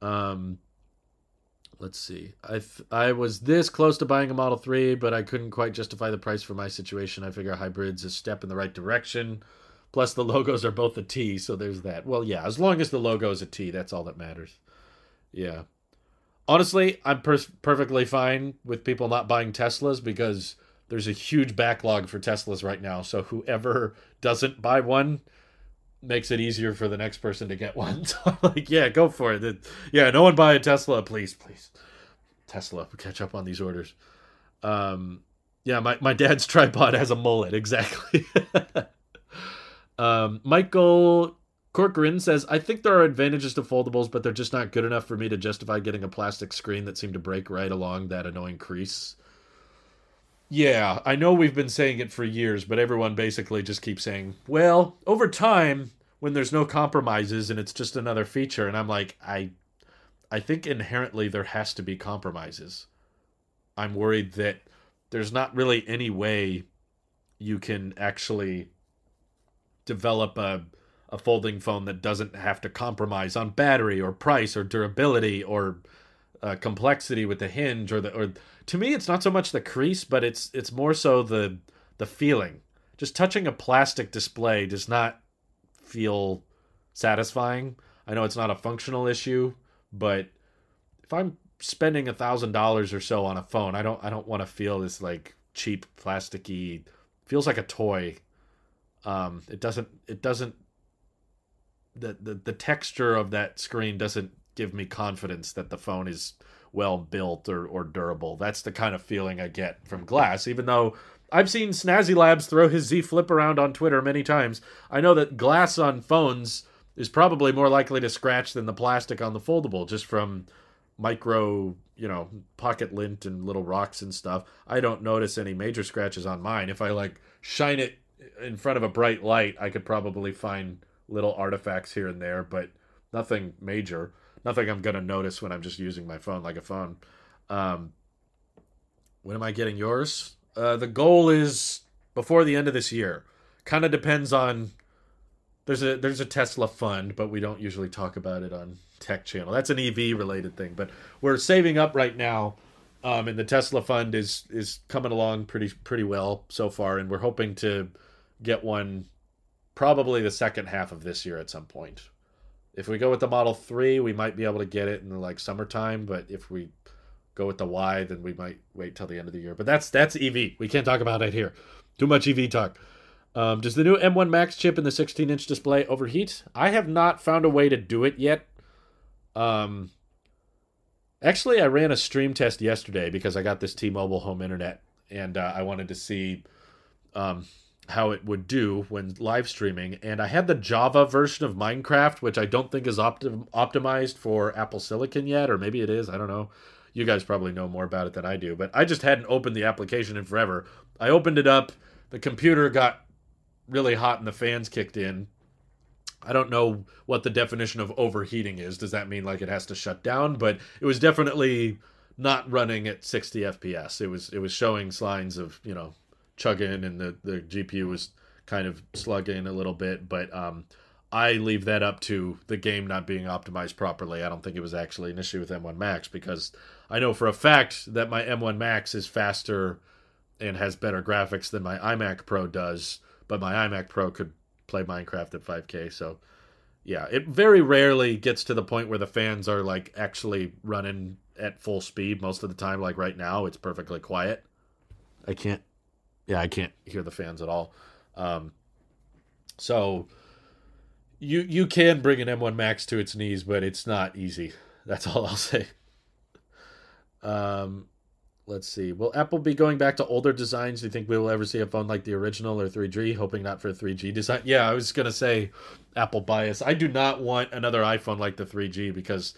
Um, let's see. I th- I was this close to buying a Model 3, but I couldn't quite justify the price for my situation. I figure hybrid's a step in the right direction. Plus, the logos are both a T, so there's that. Well, yeah, as long as the logo is a T, that's all that matters. Yeah. Honestly, I'm per- perfectly fine with people not buying Teslas because there's a huge backlog for Teslas right now. So whoever doesn't buy one makes it easier for the next person to get one. So like, yeah, go for it. It- Yeah, no one buy a Tesla, please, please. Tesla, catch up on these orders. Um, yeah, my, my dad's tripod has a mullet, exactly. um, Michael Corcoran says, I think there are advantages to foldables, but they're just not good enough for me to justify getting a plastic screen that seemed to break right along that annoying crease. Yeah, I know we've been saying it for years, but everyone basically just keeps saying, well, over time, when there's no compromises and it's just another feature, and I'm like, I I think inherently there has to be compromises. I'm worried that there's not really any way you can actually develop a a folding phone that doesn't have to compromise on battery or price or durability or uh, complexity with the hinge or the or to me it's not so much the crease but it's it's more so the the feeling. Just touching a plastic display does not feel satisfying. I know it's not a functional issue but if i'm spending a thousand dollars or so on a phone i don't i don't want to feel this like cheap plasticky feels like a toy um it doesn't it doesn't the, the the texture of that screen doesn't give me confidence that the phone is well built or, or durable. That's the kind of feeling I get from glass, even though I've seen Snazzy Labs throw his Z Flip around on Twitter many times. I know that glass on phones is probably more likely to scratch than the plastic on the foldable, just from micro, you know, pocket lint and little rocks and stuff. I don't notice any major scratches on mine. If I like shine it in front of a bright light, I could probably find little artifacts here and there, but nothing major. Nothing I'm gonna notice when I'm just using my phone like a phone. Um, when am I getting yours? Uh, the goal is before the end of this year. Kind of depends on. There's a there's a Tesla fund, but we don't usually talk about it on Tech Channel. That's an EV related thing, but we're saving up right now, um, and the Tesla fund is is coming along pretty pretty well so far, and we're hoping to get one probably the second half of this year at some point. If we go with the Model 3, we might be able to get it in like summertime, but if we go with the Y, then we might wait till the end of the year. But that's that's EV. We can't talk about it here. Too much EV talk. Um, does the new M1 Max chip in the 16-inch display overheat? I have not found a way to do it yet. Um, actually, I ran a stream test yesterday because I got this T-Mobile home internet, and uh, I wanted to see. Um, how it would do when live streaming. And I had the Java version of Minecraft, which I don't think is optim- optimized for Apple Silicon yet, or maybe it is. I don't know. You guys probably know more about it than I do, but I just hadn't opened the application in forever. I opened it up, the computer got really hot and the fans kicked in. I don't know what the definition of overheating is. Does that mean like it has to shut down? But it was definitely not running at 60 FPS. It was it was showing signs of, you know, chugging and the, the GPU was kind of slugging a little bit, but um, I leave that up to the game not being optimized properly. I don't think it was actually an issue with M1 Max because I know for a fact that my M1 Max is faster and has better graphics than my iMac Pro does, but my iMac Pro could play Minecraft at 5K. So, yeah, it very rarely gets to the point where the fans are like actually running at full speed. Most of the time, like right now, it's perfectly quiet. I can't yeah, I can't hear the fans at all. Um, so you you can bring an M1 Max to its knees, but it's not easy. That's all I'll say. Um, let's see. Will Apple be going back to older designs? Do you think we will ever see a phone like the original or 3G? Hoping not for 3G design. Yeah, I was gonna say Apple bias. I do not want another iPhone like the 3G because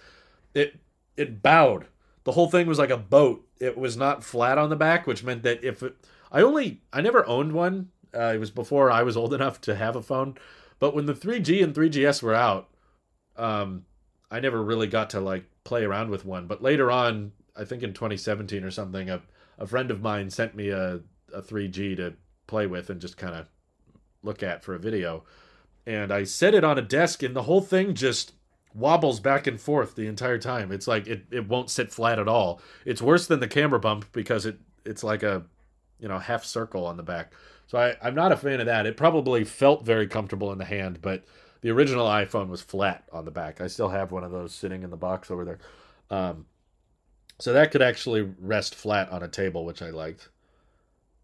it it bowed. The whole thing was like a boat. It was not flat on the back, which meant that if it I only I never owned one. Uh, it was before I was old enough to have a phone. But when the 3G and 3GS were out, um, I never really got to like play around with one. But later on, I think in 2017 or something, a, a friend of mine sent me a, a 3G to play with and just kind of look at for a video. And I set it on a desk, and the whole thing just wobbles back and forth the entire time. It's like it, it won't sit flat at all. It's worse than the camera bump because it it's like a you know half circle on the back. So I, I'm not a fan of that. It probably felt very comfortable in the hand, but the original iPhone was flat on the back. I still have one of those sitting in the box over there. Um, so that could actually rest flat on a table, which I liked.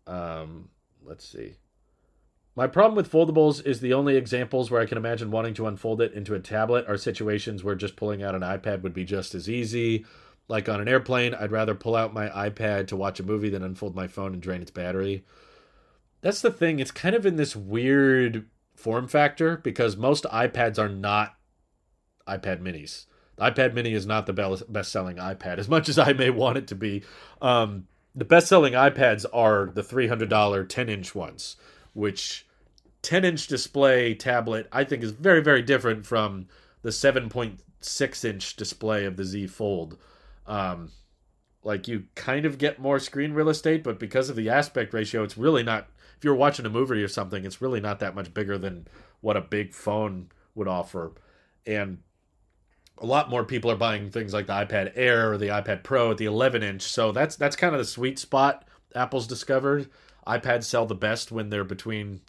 Um, let's see. My problem with foldables is the only examples where I can imagine wanting to unfold it into a tablet are situations where just pulling out an iPad would be just as easy. Like on an airplane, I'd rather pull out my iPad to watch a movie than unfold my phone and drain its battery. That's the thing. It's kind of in this weird form factor because most iPads are not iPad minis. The iPad mini is not the best selling iPad, as much as I may want it to be. Um, the best selling iPads are the $300 10 inch ones, which 10 inch display tablet I think is very, very different from the 7.6 inch display of the Z Fold. Um, like you kind of get more screen real estate, but because of the aspect ratio, it's really not. If you're watching a movie or something, it's really not that much bigger than what a big phone would offer. And a lot more people are buying things like the iPad Air or the iPad Pro at the 11 inch. So that's that's kind of the sweet spot Apple's discovered. iPads sell the best when they're between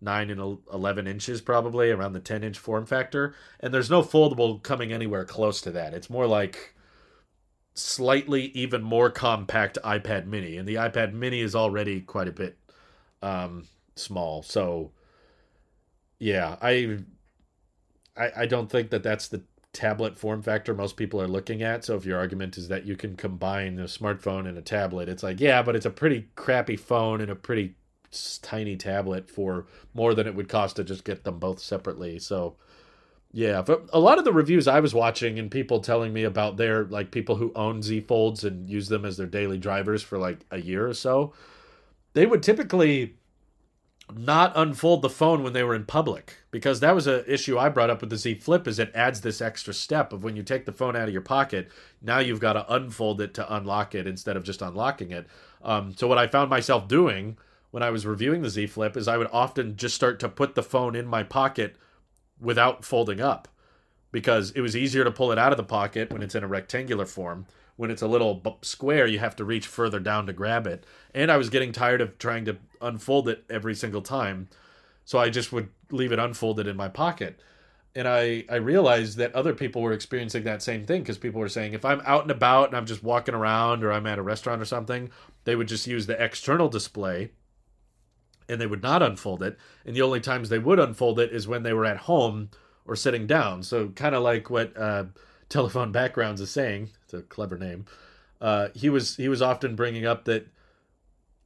9 and 11 inches, probably around the 10 inch form factor. And there's no foldable coming anywhere close to that. It's more like slightly even more compact iPad mini. And the iPad mini is already quite a bit um, small. So, yeah, I, I, I don't think that that's the tablet form factor most people are looking at. So if your argument is that you can combine a smartphone and a tablet, it's like, yeah, but it's a pretty crappy phone and a pretty tiny tablet for more than it would cost to just get them both separately. So yeah, but a lot of the reviews I was watching and people telling me about their like people who own Z Folds and use them as their daily drivers for like a year or so, they would typically not unfold the phone when they were in public because that was an issue I brought up with the Z Flip is it adds this extra step of when you take the phone out of your pocket, now you've got to unfold it to unlock it instead of just unlocking it. Um, so what I found myself doing when I was reviewing the Z Flip is I would often just start to put the phone in my pocket without folding up because it was easier to pull it out of the pocket when it's in a rectangular form. When it's a little square, you have to reach further down to grab it. And I was getting tired of trying to unfold it every single time. So I just would leave it unfolded in my pocket. And I, I realized that other people were experiencing that same thing because people were saying if I'm out and about and I'm just walking around or I'm at a restaurant or something, they would just use the external display and they would not unfold it. And the only times they would unfold it is when they were at home or sitting down. So kind of like what uh, Telephone Backgrounds is saying. It's a clever name. Uh, he was he was often bringing up that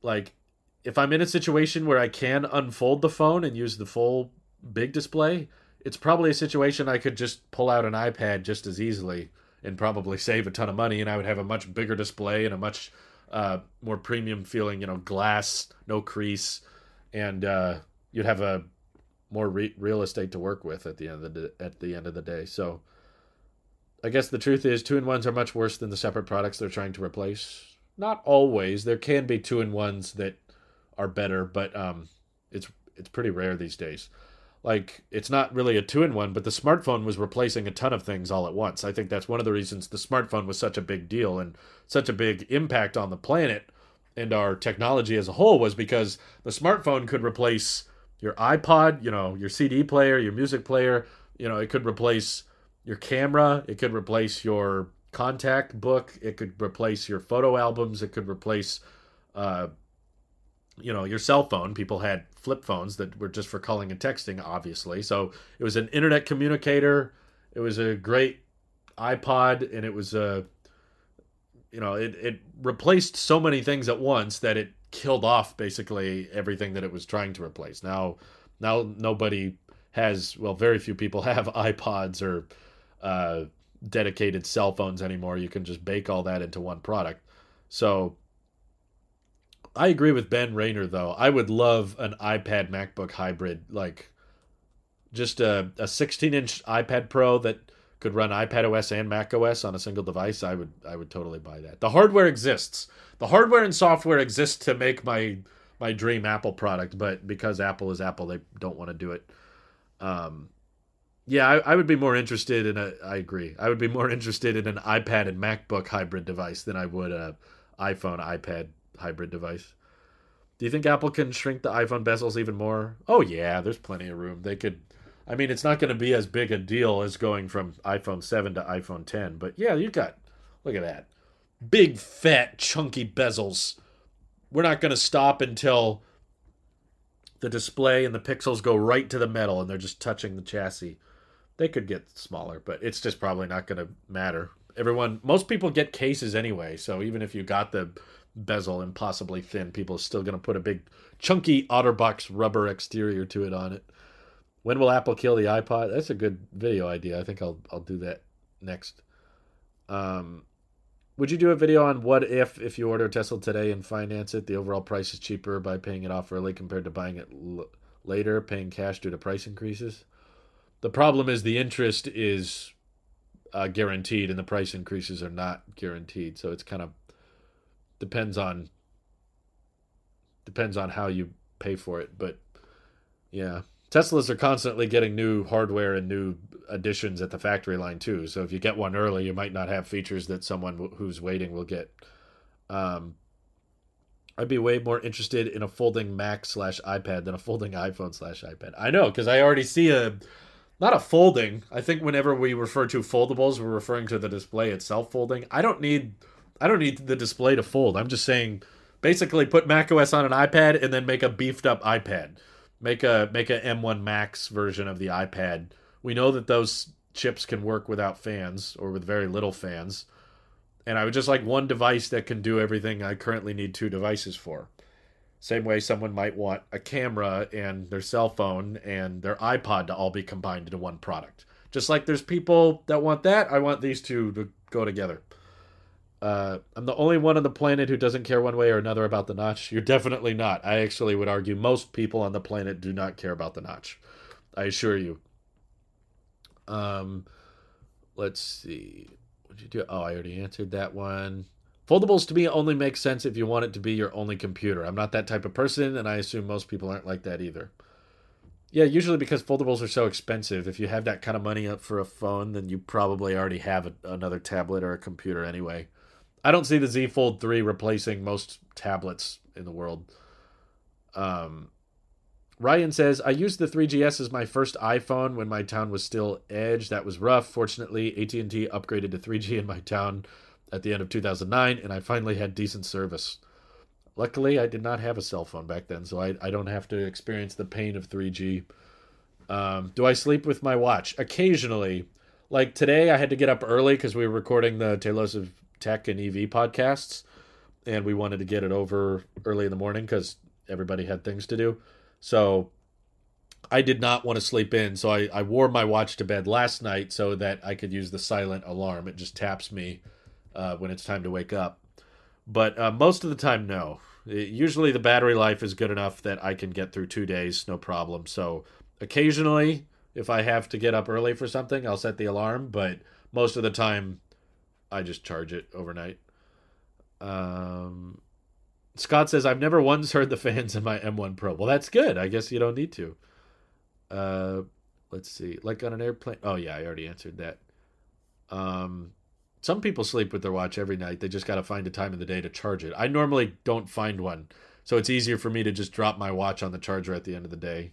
like if I'm in a situation where I can unfold the phone and use the full big display, it's probably a situation I could just pull out an iPad just as easily and probably save a ton of money, and I would have a much bigger display and a much uh, more premium feeling, you know, glass, no crease, and uh, you'd have a more re- real estate to work with at the end of the at the end of the day. So, I guess the truth is, two in ones are much worse than the separate products they're trying to replace. Not always. There can be two in ones that are better, but um, it's it's pretty rare these days. Like it's not really a two in one, but the smartphone was replacing a ton of things all at once. I think that's one of the reasons the smartphone was such a big deal and such a big impact on the planet and our technology as a whole was because the smartphone could replace your iPod, you know, your CD player, your music player, you know, it could replace your camera, it could replace your contact book, it could replace your photo albums, it could replace uh, you know your cell phone. People had flip phones that were just for calling and texting obviously. So it was an internet communicator. It was a great ipod and it was a you know it, it replaced so many things at once that it killed off basically everything that it was trying to replace. Now now nobody has well very few people have ipods or uh, dedicated cell phones anymore. You can just bake all that into one product. So I agree with Ben Rayner though. I would love an iPad MacBook hybrid, like just a, a 16 inch iPad Pro that could run iPad OS and Mac OS on a single device. I would I would totally buy that. The hardware exists. The hardware and software exist to make my my dream Apple product, but because Apple is Apple, they don't want to do it. Um, yeah, I, I would be more interested in a. I agree. I would be more interested in an iPad and MacBook hybrid device than I would a iPhone iPad hybrid device. Do you think Apple can shrink the iPhone bezels even more? Oh yeah, there's plenty of room. They could I mean, it's not going to be as big a deal as going from iPhone 7 to iPhone 10, but yeah, you got look at that. Big fat chunky bezels. We're not going to stop until the display and the pixels go right to the metal and they're just touching the chassis. They could get smaller, but it's just probably not going to matter. Everyone, most people get cases anyway, so even if you got the bezel impossibly thin, people are still going to put a big chunky OtterBox rubber exterior to it on it. When will Apple kill the iPod? That's a good video idea. I think I'll I'll do that next. Um, would you do a video on what if if you order a Tesla today and finance it, the overall price is cheaper by paying it off early compared to buying it l- later, paying cash due to price increases? The problem is the interest is uh, guaranteed and the price increases are not guaranteed. So it's kind of depends on depends on how you pay for it. But yeah, Teslas are constantly getting new hardware and new additions at the factory line too. So if you get one early, you might not have features that someone who's waiting will get. Um, I'd be way more interested in a folding Mac slash iPad than a folding iPhone slash iPad. I know because I already see a not a folding. I think whenever we refer to foldables, we're referring to the display itself folding. I don't need I don't need the display to fold. I'm just saying basically put macOS on an iPad and then make a beefed up iPad. Make a make a M1 Max version of the iPad. We know that those chips can work without fans or with very little fans. And I would just like one device that can do everything I currently need two devices for. Same way someone might want a camera and their cell phone and their iPod to all be combined into one product. Just like there's people that want that, I want these two to go together. Uh, I'm the only one on the planet who doesn't care one way or another about the notch. You're definitely not. I actually would argue most people on the planet do not care about the notch. I assure you. Um, let's see. What'd you do? Oh, I already answered that one. Foldables to me only make sense if you want it to be your only computer. I'm not that type of person, and I assume most people aren't like that either. Yeah, usually because foldables are so expensive. If you have that kind of money up for a phone, then you probably already have a, another tablet or a computer anyway. I don't see the Z Fold 3 replacing most tablets in the world. Um, Ryan says, I used the 3GS as my first iPhone when my town was still Edge. That was rough. Fortunately, AT&T upgraded to 3G in my town at the end of 2009, and I finally had decent service. Luckily, I did not have a cell phone back then, so I, I don't have to experience the pain of 3G. Um, do I sleep with my watch? Occasionally. Like today, I had to get up early because we were recording the Talos of tech and EV podcasts, and we wanted to get it over early in the morning because everybody had things to do. So I did not want to sleep in, so I, I wore my watch to bed last night so that I could use the silent alarm. It just taps me uh, when it's time to wake up. But uh, most of the time, no. It, usually the battery life is good enough that I can get through two days, no problem. So occasionally, if I have to get up early for something, I'll set the alarm, but most of the time, I just charge it overnight. Um, Scott says, I've never once heard the fans in my M1 Pro. Well, that's good. I guess you don't need to. Uh, let's see. Like on an airplane. Oh, yeah, I already answered that. Um, some people sleep with their watch every night. They just got to find a time in the day to charge it. I normally don't find one. So it's easier for me to just drop my watch on the charger at the end of the day.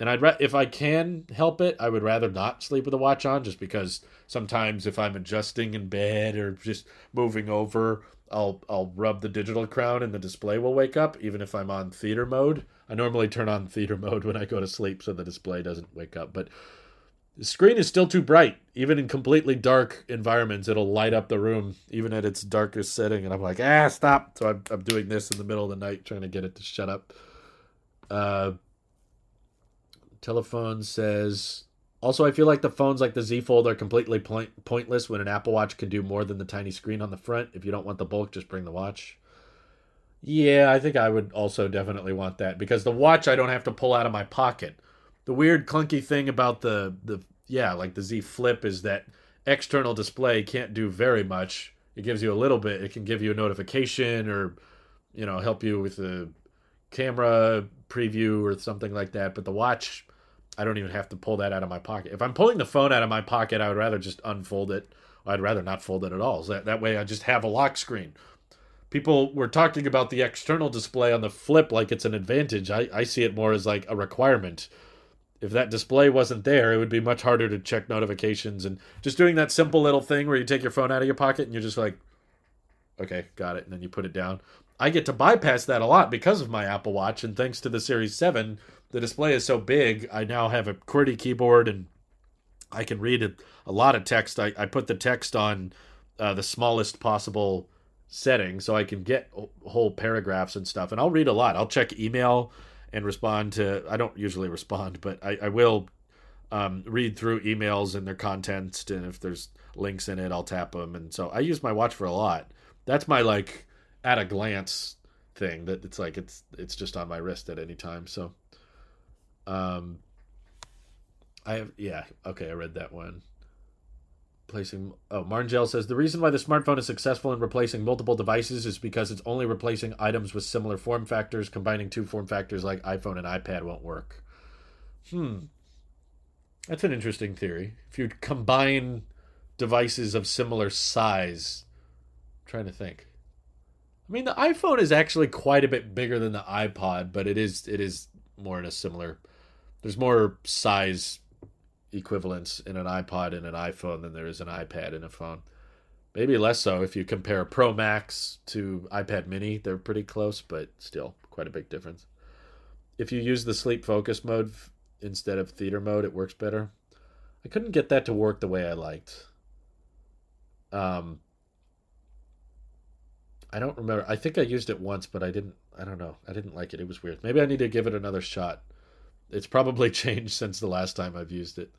And I'd if I can help it, I would rather not sleep with a watch on just because sometimes if I'm adjusting in bed or just moving over, I'll I'll rub the digital crown and the display will wake up even if I'm on theater mode. I normally turn on theater mode when I go to sleep so the display doesn't wake up, but the screen is still too bright. Even in completely dark environments, it'll light up the room even at its darkest setting and I'm like, "Ah, stop." So I'm I'm doing this in the middle of the night trying to get it to shut up. Uh telephone says also, I feel like the phones like the Z Fold are completely point- pointless when an Apple Watch can do more than the tiny screen on the front. If you don't want the bulk, just bring the watch. Yeah, I think I would also definitely want that because the watch I don't have to pull out of my pocket. The weird clunky thing about the the yeah, like the Z Flip is that external display can't do very much. It gives you a little bit. It can give you a notification or you know, help you with the camera preview or something like that, but the watch I don't even have to pull that out of my pocket. If I'm pulling the phone out of my pocket, I would rather just unfold it. I'd rather not fold it at all. So that, that way I just have a lock screen. People were talking about the external display on the flip like it's an advantage. I, I see it more as like a requirement. If that display wasn't there, it would be much harder to check notifications and just doing that simple little thing where you take your phone out of your pocket and you're just like, okay, got it. And then you put it down. I get to bypass that a lot because of my Apple Watch. And thanks to the Series 7, the display is so big, I now have a QWERTY keyboard and I can read a, a lot of text. I, I put the text on uh, the smallest possible setting so I can get whole paragraphs and stuff. And I'll read a lot. I'll check email and respond to, I don't usually respond, but I, I will um, read through emails and their contents. And if there's links in it, I'll tap them. And so I use my watch for a lot. That's my like at a glance thing that it's like it's it's just on my wrist at any time. So um, I have yeah okay I read that one. Placing oh Marngel says the reason why the smartphone is successful in replacing multiple devices is because it's only replacing items with similar form factors. Combining two form factors like iPhone and iPad won't work. Hmm, that's an interesting theory. If you combine devices of similar size, I'm trying to think. I mean, the iPhone is actually quite a bit bigger than the iPod, but it is it is more in a similar there's more size equivalence in an iPod and an iPhone than there is an iPad in a phone. Maybe less so if you compare Pro Max to iPad Mini. They're pretty close, but still quite a big difference. If you use the sleep focus mode instead of theater mode, it works better. I couldn't get that to work the way I liked. Um, I don't remember. I think I used it once, but I didn't. I don't know. I didn't like it. It was weird. Maybe I need to give it another shot. It's probably changed since the last time I've used it.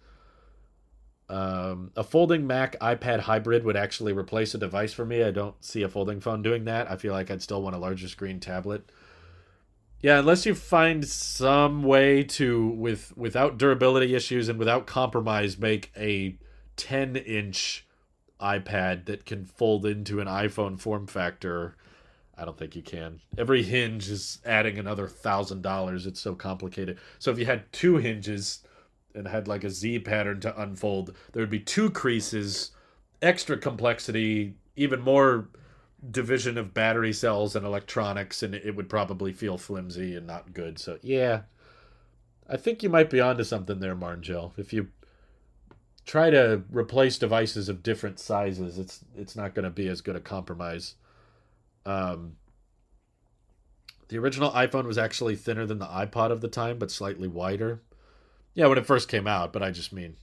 Um, a folding Mac iPad hybrid would actually replace a device for me. I don't see a folding phone doing that. I feel like I'd still want a larger screen tablet. Yeah, unless you find some way to with without durability issues and without compromise make a 10 inch iPad that can fold into an iPhone form factor I don't think you can. Every hinge is adding another thousand dollars. It's so complicated. So if you had two hinges and had like a Z pattern to unfold, there would be two creases, extra complexity, even more division of battery cells and electronics, and it would probably feel flimsy and not good. So yeah, I think you might be onto something there, Marngel. If you try to replace devices of different sizes, it's it's not going to be as good a compromise. Um, the original iPhone was actually thinner than the iPod of the time, but slightly wider. Yeah, when it first came out, but I just mean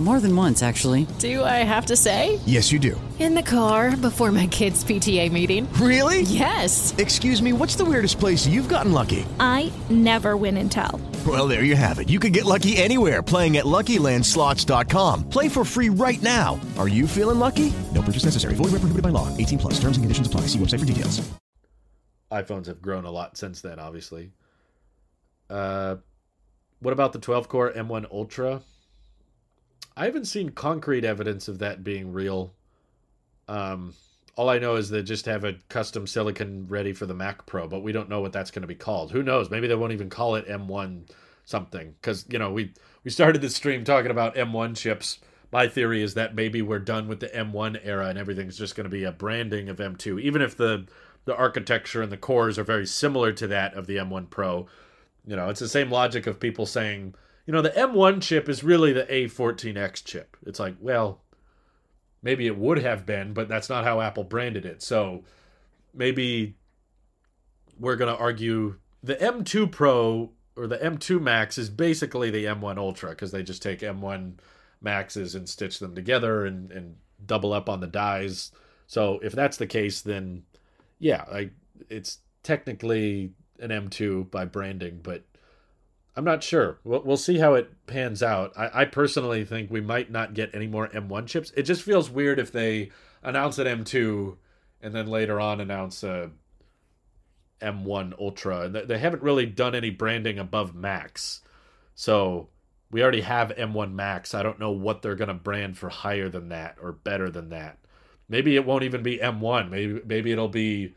More than once, actually. Do I have to say? Yes, you do. In the car before my kids' PTA meeting. Really? Yes. Excuse me, what's the weirdest place you've gotten lucky? I never win and tell. Well, there you have it. You can get lucky anywhere playing at LuckyLandSlots.com. Play for free right now. Are you feeling lucky? No purchase necessary. Void where prohibited by law. 18 plus. Terms and conditions apply. See website for details. iPhones have grown a lot since then, obviously. Uh, what about the 12 core M1 Ultra? I haven't seen concrete evidence of that being real. Um, all I know is they just have a custom silicon ready for the Mac Pro, but we don't know what that's going to be called. Who knows? Maybe they won't even call it M1 something because you know we we started the stream talking about M1 chips. My theory is that maybe we're done with the M1 era and everything's just going to be a branding of M2, even if the the architecture and the cores are very similar to that of the M1 Pro. You know, it's the same logic of people saying, you know, the M1 chip is really the A14X chip. It's like, well, maybe it would have been, but that's not how Apple branded it. So maybe we're going to argue the M2 Pro or the M2 Max is basically the M1 Ultra because they just take M1 Maxes and stitch them together and, and double up on the dies. So if that's the case, then yeah, I, it's technically an M2 by branding, but I'm not sure. We'll, we'll see how it pans out. I, I personally think we might not get any more M1 chips. It just feels weird if they announce an M2 and then later on announce a M1 Ultra. They, haven't really done any branding above Max. So we already have M1 Max. I don't know what they're going to brand for higher than that or better than that. Maybe it won't even be M1. Maybe maybe it'll be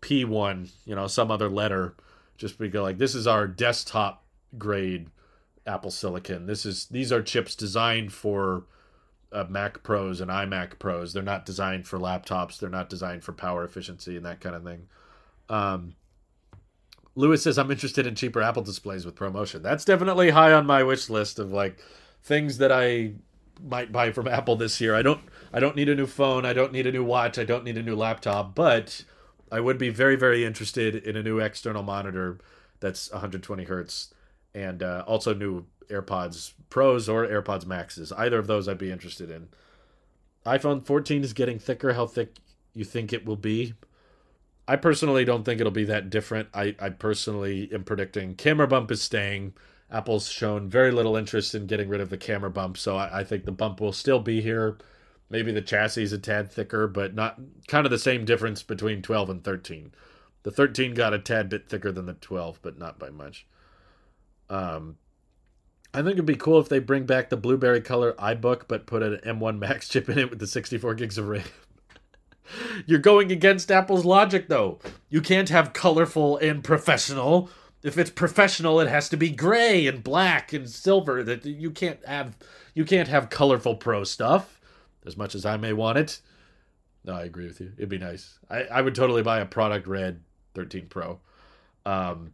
P1, you know, some other letter just because like this is our desktop grade Apple Silicon. This is these are chips designed for uh, Mac Pros and iMac Pros. They're not designed for laptops. They're not designed for power efficiency and that kind of thing. Um, Lewis says I'm interested in cheaper Apple displays with ProMotion. That's definitely high on my wish list of like things that I might buy from Apple this year. I don't I don't need a new phone. I don't need a new watch. I don't need a new laptop, but I would be very very interested in a new external monitor that's 120 hertz and uh, also new AirPods Pros or AirPods Maxes. Either of those I'd be interested in. iPhone 14 is getting thicker. How thick you think it will be? I personally don't think it'll be that different. I, I personally am predicting camera bump is staying. Apple's shown very little interest in getting rid of the camera bump, so I, I think the bump will still be here. Maybe the chassis is a tad thicker, but not kind of the same difference between 12 and 13. The 13 got a tad bit thicker than the 12, but not by much. Um, I think it'd be cool if they bring back the blueberry color iBook, but put an M1 Max chip in it with the 64 gigs of RAM. You're going against Apple's logic, though. You can't have colorful and professional. If it's professional, it has to be gray and black and silver. That you can't have. You can't have colorful pro stuff. As much as I may want it. No, I agree with you. It'd be nice. I, I would totally buy a product red 13 Pro. Um,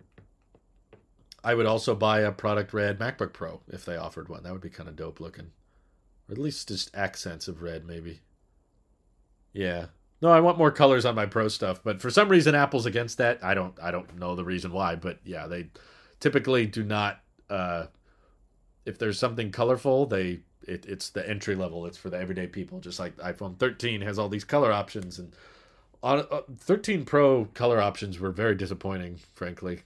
I would also buy a product red MacBook Pro if they offered one. That would be kind of dope looking. Or at least just accents of red, maybe. Yeah. No, I want more colors on my Pro stuff, but for some reason Apple's against that. I don't I don't know the reason why, but yeah, they typically do not uh if there's something colorful, they it, it's the entry level. It's for the everyday people. Just like iPhone 13 has all these color options, and on uh, 13 Pro color options were very disappointing. Frankly,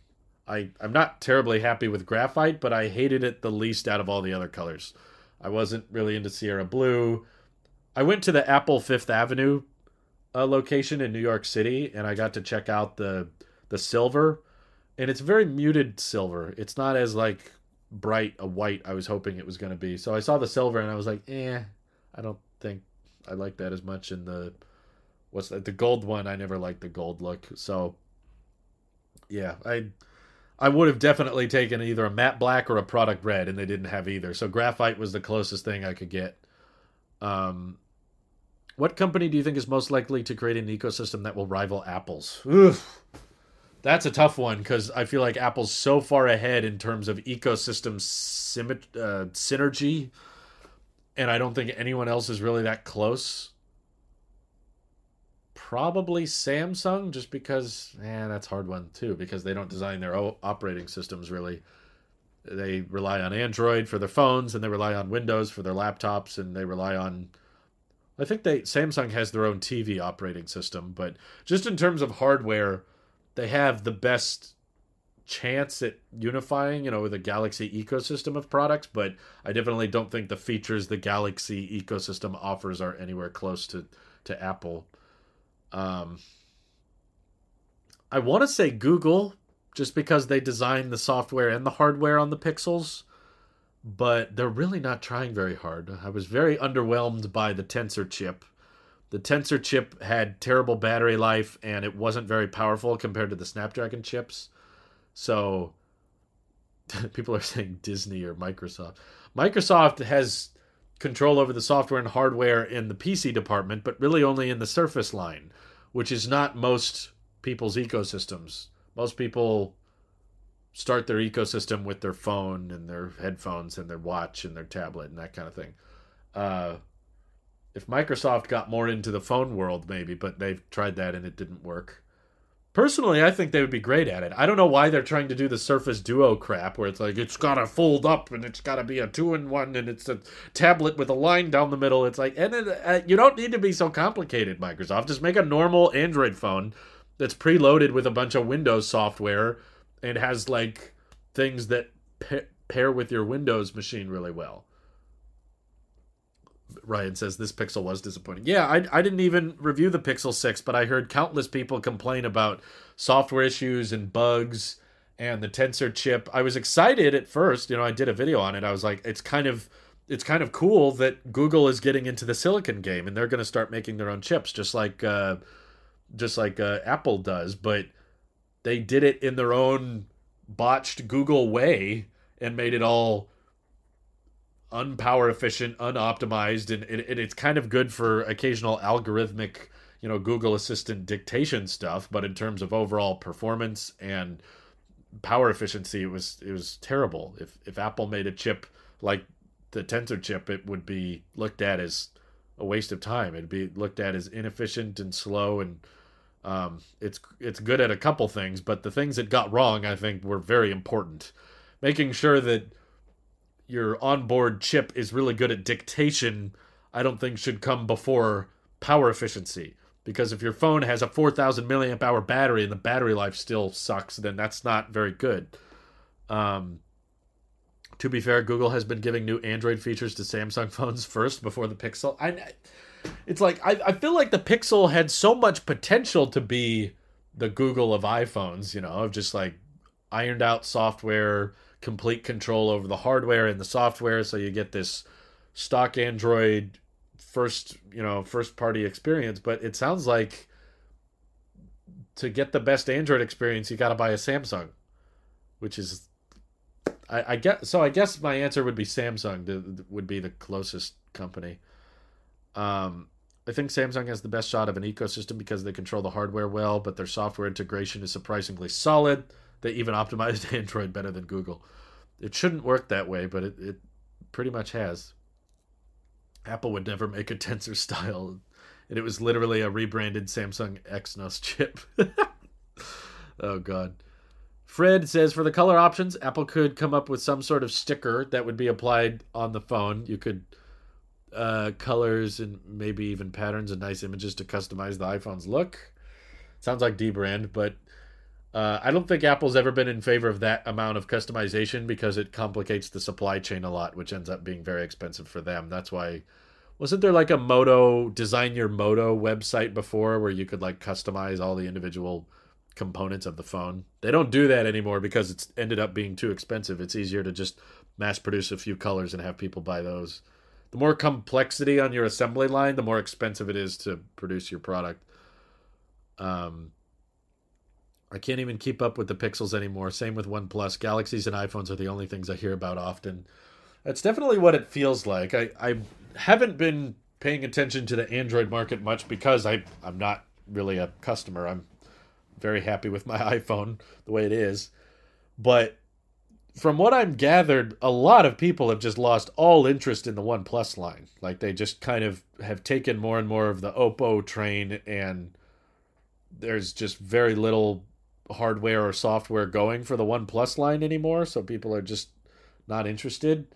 I I'm not terribly happy with graphite, but I hated it the least out of all the other colors. I wasn't really into Sierra Blue. I went to the Apple Fifth Avenue uh, location in New York City, and I got to check out the the silver, and it's very muted silver. It's not as like bright a white I was hoping it was going to be. So I saw the silver, and I was like, eh, I don't think I like that as much in the what's that? The gold one. I never liked the gold look. So yeah, I I would have definitely taken either a matte black or a product red, and they didn't have either. So graphite was the closest thing I could get. Um, what company do you think is most likely to create an ecosystem that will rival Apple's? Oof. That's a tough one because I feel like Apple's so far ahead in terms of ecosystem uh, synergy, and I don't think anyone else is really that close. Probably Samsung, just because, eh, that's hard one too, because they don't design their operating systems really. They rely on Android for their phones, and they rely on Windows for their laptops, and they rely on. I think they Samsung has their own TV operating system, but just in terms of hardware, they have the best chance at unifying, you know, with a Galaxy ecosystem of products, but I definitely don't think the features the Galaxy ecosystem offers are anywhere close to to Apple. Um I want to say Google just because they designed the software and the hardware on the Pixels, but they're really not trying very hard. I was very underwhelmed by the Tensor chip. The Tensor chip had terrible battery life and it wasn't very powerful compared to the Snapdragon chips. So people are saying Disney or Microsoft. Microsoft has control over the software and hardware in the PC department, but really only in the Surface line, which is not most people's ecosystems. Most people start their ecosystem with their phone and their headphones and their watch and their tablet and that kind of thing. Uh, if Microsoft got more into the phone world, maybe, but they've tried that and it didn't work. Personally, I think they would be great at it. I don't know why they're trying to do the Surface Duo crap where it's like it's got to fold up and it's got to be a two in one and it's a tablet with a line down the middle. It's like, and it, uh, you don't need to be so complicated, Microsoft. Just make a normal Android phone that's preloaded with a bunch of Windows software and has like things that pa- pair with your Windows machine really well. Ryan says this Pixel was disappointing. Yeah, I, I didn't even review the Pixel 6, but I heard countless people complain about software issues and bugs and the Tensor chip. I was excited at first, you know, I did a video on it. I was like, it's kind of it's kind of cool that Google is getting into the silicon game and they're going to start making their own chips just like uh just like uh, Apple does, but they did it in their own botched Google way and made it all unpower efficient, unoptimized, and, and, and it's kind of good for occasional algorithmic, you know, Google Assistant dictation stuff. But in terms of overall performance and power efficiency, it was it was terrible. If if Apple made a chip like the Tensor chip, it would be looked at as a waste of time. It'd be looked at as inefficient and slow and um, it's it's good at a couple things, but the things it got wrong, I think, were very important. Making sure that your onboard chip is really good at dictation, I don't think should come before power efficiency. Because if your phone has a 4,000 milliamp hour battery and the battery life still sucks, then that's not very good. Um, to be fair, Google has been giving new Android features to Samsung phones first before the Pixel. I, it's like I, I feel like the Pixel had so much potential to be the Google of iPhones, you know, of just like ironed out software, complete control over the hardware and the software, so you get this stock Android first, you know, first party experience. But it sounds like to get the best Android experience, you got to buy a Samsung, which is, I, I guess. So I guess my answer would be Samsung. would be the closest company. Um, I think Samsung has the best shot of an ecosystem because they control the hardware well, but their software integration is surprisingly solid. They even optimized Android better than Google. It shouldn't work that way, but it, it pretty much has. Apple would never make a Tensor style, and it was literally a rebranded Samsung Exynos chip. oh, God. Fred says for the color options, Apple could come up with some sort of sticker that would be applied on the phone. You could uh, colors and maybe even patterns and nice images to customize the iPhone's look. Sounds like dbrand, but uh, I don't think Apple's ever been in favor of that amount of customization because it complicates the supply chain a lot, which ends up being very expensive for them. That's why wasn't there like a Moto design your Moto website before where you could like customize all the individual components of the phone? They don't do that anymore because it's ended up being too expensive. It's easier to just mass produce a few colors and have people buy those the more complexity on your assembly line, the more expensive it is to produce your product. Um, I can't even keep up with the Pixels anymore. Same with OnePlus. Galaxies and iPhones are the only things I hear about often. That's definitely what it feels like. I, I haven't been paying attention to the Android market much because I, I'm not really a customer. I'm very happy with my iPhone the way it is. But from what I'm gathered, a lot of people have just lost all interest in the OnePlus line. Like they just kind of have taken more and more of the Oppo train, and there's just very little hardware or software going for the OnePlus line anymore. So people are just not interested.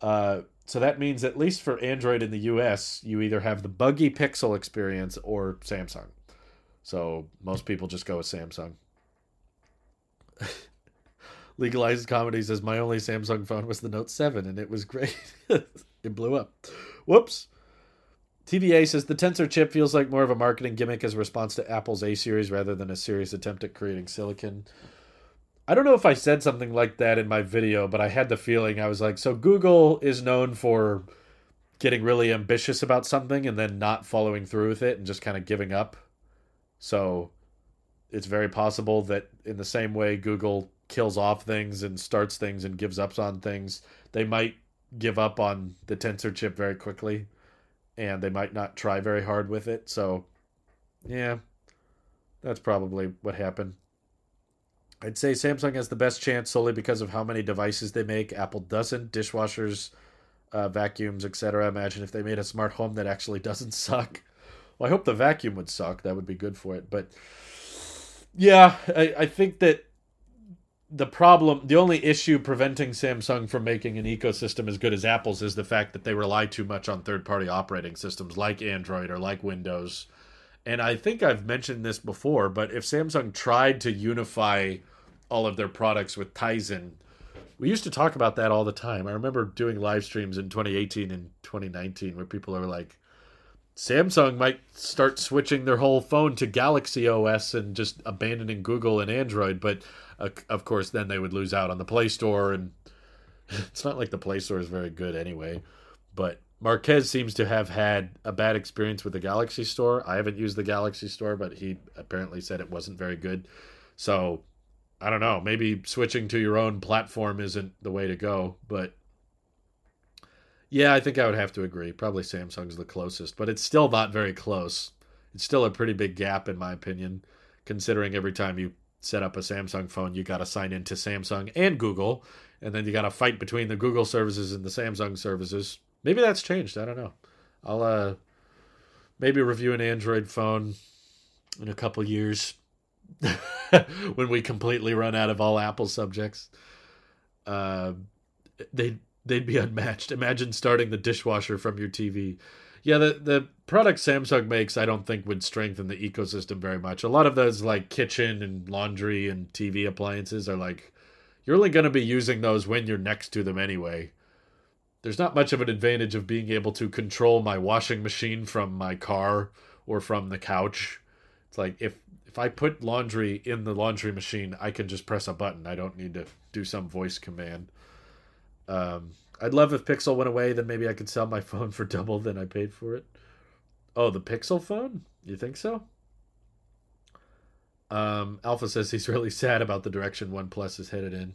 Uh, so that means, at least for Android in the US, you either have the buggy Pixel experience or Samsung. So most people just go with Samsung. Legalized Comedy says my only Samsung phone was the Note 7 and it was great. it blew up. Whoops. TVA says the Tensor chip feels like more of a marketing gimmick as a response to Apple's A series rather than a serious attempt at creating silicon. I don't know if I said something like that in my video, but I had the feeling I was like, so Google is known for getting really ambitious about something and then not following through with it and just kind of giving up. So it's very possible that in the same way Google kills off things and starts things and gives up on things, they might give up on the tensor chip very quickly and they might not try very hard with it. So yeah, that's probably what happened. I'd say Samsung has the best chance solely because of how many devices they make. Apple doesn't. Dishwashers, uh, vacuums, etc. Imagine if they made a smart home that actually doesn't suck. Well, I hope the vacuum would suck. That would be good for it. But yeah, I, I think that the problem, the only issue preventing Samsung from making an ecosystem as good as Apple's is the fact that they rely too much on third party operating systems like Android or like Windows. And I think I've mentioned this before, but if Samsung tried to unify all of their products with Tizen, we used to talk about that all the time. I remember doing live streams in 2018 and 2019 where people are like, Samsung might start switching their whole phone to Galaxy OS and just abandoning Google and Android, but of course then they would lose out on the Play Store and it's not like the Play Store is very good anyway. But Marques seems to have had a bad experience with the Galaxy Store. I haven't used the Galaxy Store, but he apparently said it wasn't very good. So I don't know. Maybe switching to your own platform isn't the way to go, but yeah, I think I would have to agree. Probably Samsung's the closest, but it's still not very close. It's still a pretty big gap, in my opinion, considering every time you set up a Samsung phone, you got to sign into Samsung and Google, and then you got to fight between the Google services and the Samsung services. Maybe that's changed. I don't know. I'll uh, maybe review an Android phone in a couple years when we completely run out of all Apple subjects. Uh, they they'd be unmatched. Imagine starting the dishwasher from your TV. Yeah, the the product Samsung makes, I don't think would strengthen the ecosystem very much. A lot of those like kitchen and laundry and TV appliances are like you're only going to be using those when you're next to them anyway. There's not much of an advantage of being able to control my washing machine from my car or from the couch. It's like if if I put laundry in the laundry machine, I can just press a button. I don't need to do some voice command. Um, I'd love if Pixel went away, then maybe I could sell my phone for double than I paid for it. Oh, the Pixel phone? You think so? Um, Alpha says he's really sad about the direction OnePlus is headed in.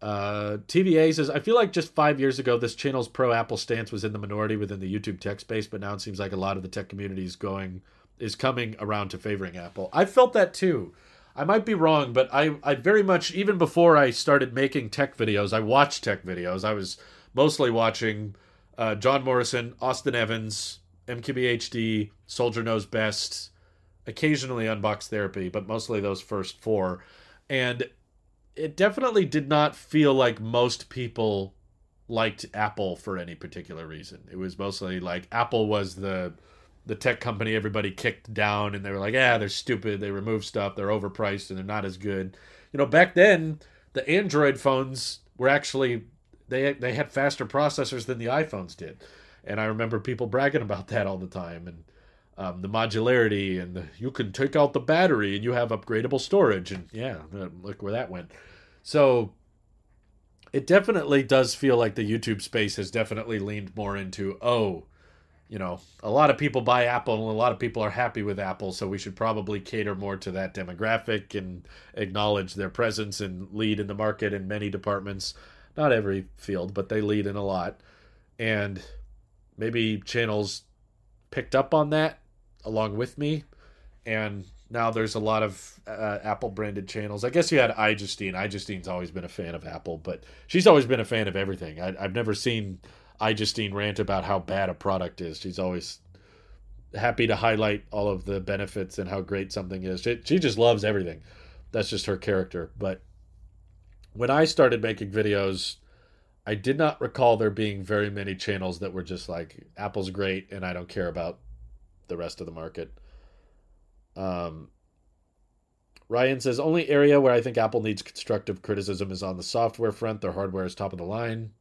Uh, TVA says, I feel like just five years ago, this channel's pro Apple stance was in the minority within the YouTube tech space, but now it seems like a lot of the tech community is going, is coming around to favoring Apple. I felt that too. I might be wrong, but I, I very much, even before I started making tech videos, I watched tech videos. I was mostly watching uh, John Morrison, Austin Evans, MKBHD, Soldier Knows Best, occasionally Unbox Therapy, but mostly those first four. And it definitely did not feel like most people liked Apple for any particular reason. It was mostly like Apple was the the tech company everybody kicked down and they were like, yeah, they're stupid, they remove stuff, they're overpriced and they're not as good. You know, back then the Android phones were actually they they had faster processors than the iPhones did. And I remember people bragging about that all the time and um, the modularity and the, you can take out the battery and you have upgradable storage and yeah, look where that went. So it definitely does feel like the YouTube space has definitely leaned more into oh, you know, a lot of people buy Apple and a lot of people are happy with Apple, so we should probably cater more to that demographic and acknowledge their presence and lead in the market in many departments. Not every field, but they lead in a lot. And maybe channels picked up on that along with me and now there's a lot of uh, Apple branded channels. I guess you had iJustine. iJustine's always been a fan of Apple, but she's always been a fan of everything. I, have never seen iJustine rant about how bad a product is. She's always happy to highlight all of the benefits and how great something is. She, she just loves everything. That's just her character. But when I started making videos, I did not recall there being very many channels that were just like Apple's great and I don't care about the rest of the market. Um, Ryan says only area where I think Apple needs constructive criticism is on the software front. Their hardware is top of the line.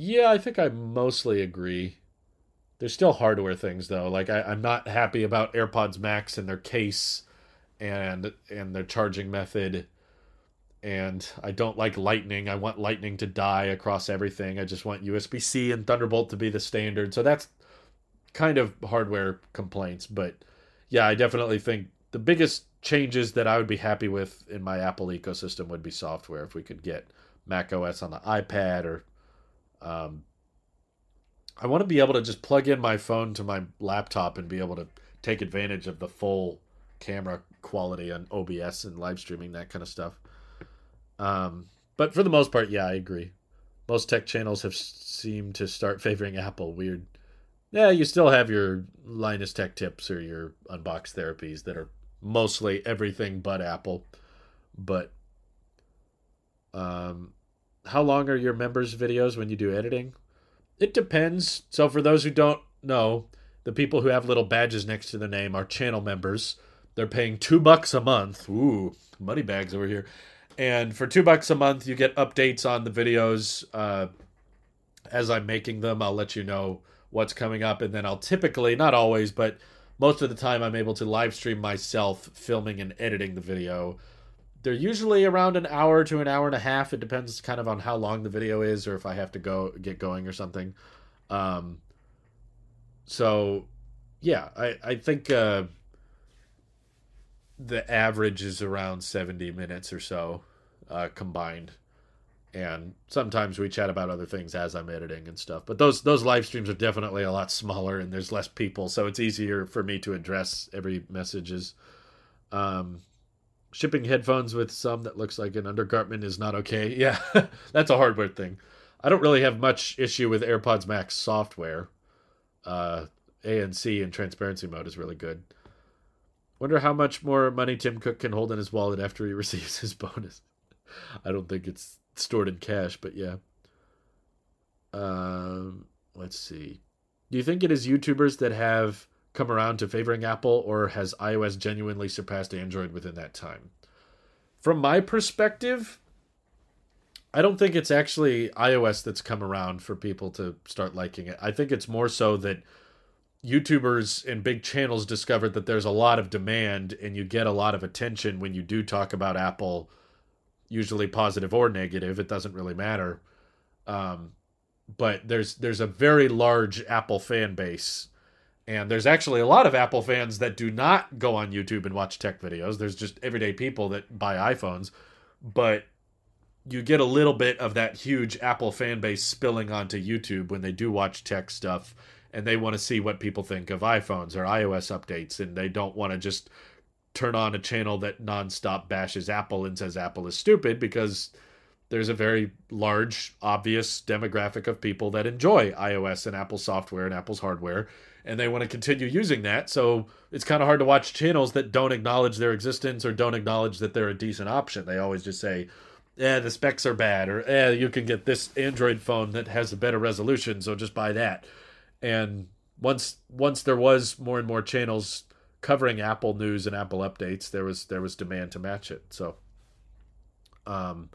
Yeah, I think I mostly agree. There's still hardware things though. Like I, I'm not happy about AirPods Max and their case and and their charging method. And I don't like Lightning. I want Lightning to die across everything. I just want USB C and Thunderbolt to be the standard. So that's kind of hardware complaints, but yeah, I definitely think the biggest changes that I would be happy with in my Apple ecosystem would be software. If we could get Mac OS on the iPad or um, I want to be able to just plug in my phone to my laptop and be able to take advantage of the full camera quality on OBS and live streaming, that kind of stuff. Um, but for the most part, yeah, I agree. Most tech channels have seemed to start favoring Apple. Weird yeah, you still have your Linus Tech Tips or your Unbox Therapies that are mostly everything but Apple. But um, how long are your members' videos when you do editing? It depends. So for those who don't know, the people who have little badges next to their name are channel members. They're paying two bucks a month. Ooh, money bags over here. And for two bucks a month, you get updates on the videos. Uh, as I'm making them, I'll let you know what's coming up, and then I'll typically, not always, but most of the time, I'm able to live stream myself filming and editing the video. They're usually around an hour to an hour and a half. It depends kind of on how long the video is or if I have to go get going or something. Um, so, yeah, I, I think uh, the average is around 70 minutes or so uh, combined and sometimes we chat about other things as I'm editing and stuff. But those those live streams are definitely a lot smaller and there's less people, so it's easier for me to address every messages. Um, shipping headphones with some that looks like an undergarment is not okay. Yeah, that's a hardware thing. I don't really have much issue with AirPods Max software. Uh, ANC and transparency mode is really good. Wonder how much more money Tim Cook can hold in his wallet after he receives his bonus. I don't think it's stored in cash, but yeah. Um, let's see. Do you think it is YouTubers that have come around to favoring Apple, or has iOS genuinely surpassed Android within that time? From my perspective, I don't think it's actually iOS that's come around for people to start liking it. I think it's more so that YouTubers and big channels discovered that there's a lot of demand and you get a lot of attention when you do talk about Apple usually positive or negative. It doesn't really matter. Um, but there's there's a very large Apple fan base, and there's actually a lot of Apple fans that do not go on YouTube and watch tech videos. There's just everyday people that buy iPhones, but you get a little bit of that huge Apple fan base spilling onto YouTube when they do watch tech stuff and they want to see what people think of iPhones or iOS updates. And they don't want to just turn on a channel that nonstop bashes Apple and says Apple is stupid because there's a very large, obvious demographic of people that enjoy iOS and Apple software and Apple's hardware, and they want to continue using that. So it's kind of hard to watch channels that don't acknowledge their existence or don't acknowledge that they're a decent option. They always just say, "Yeah, the specs are bad," or "Yeah, you can get this Android phone that has a better resolution, so just buy that." And once once there was more and more channels covering Apple news and Apple updates, there was there was demand to match it. So, um,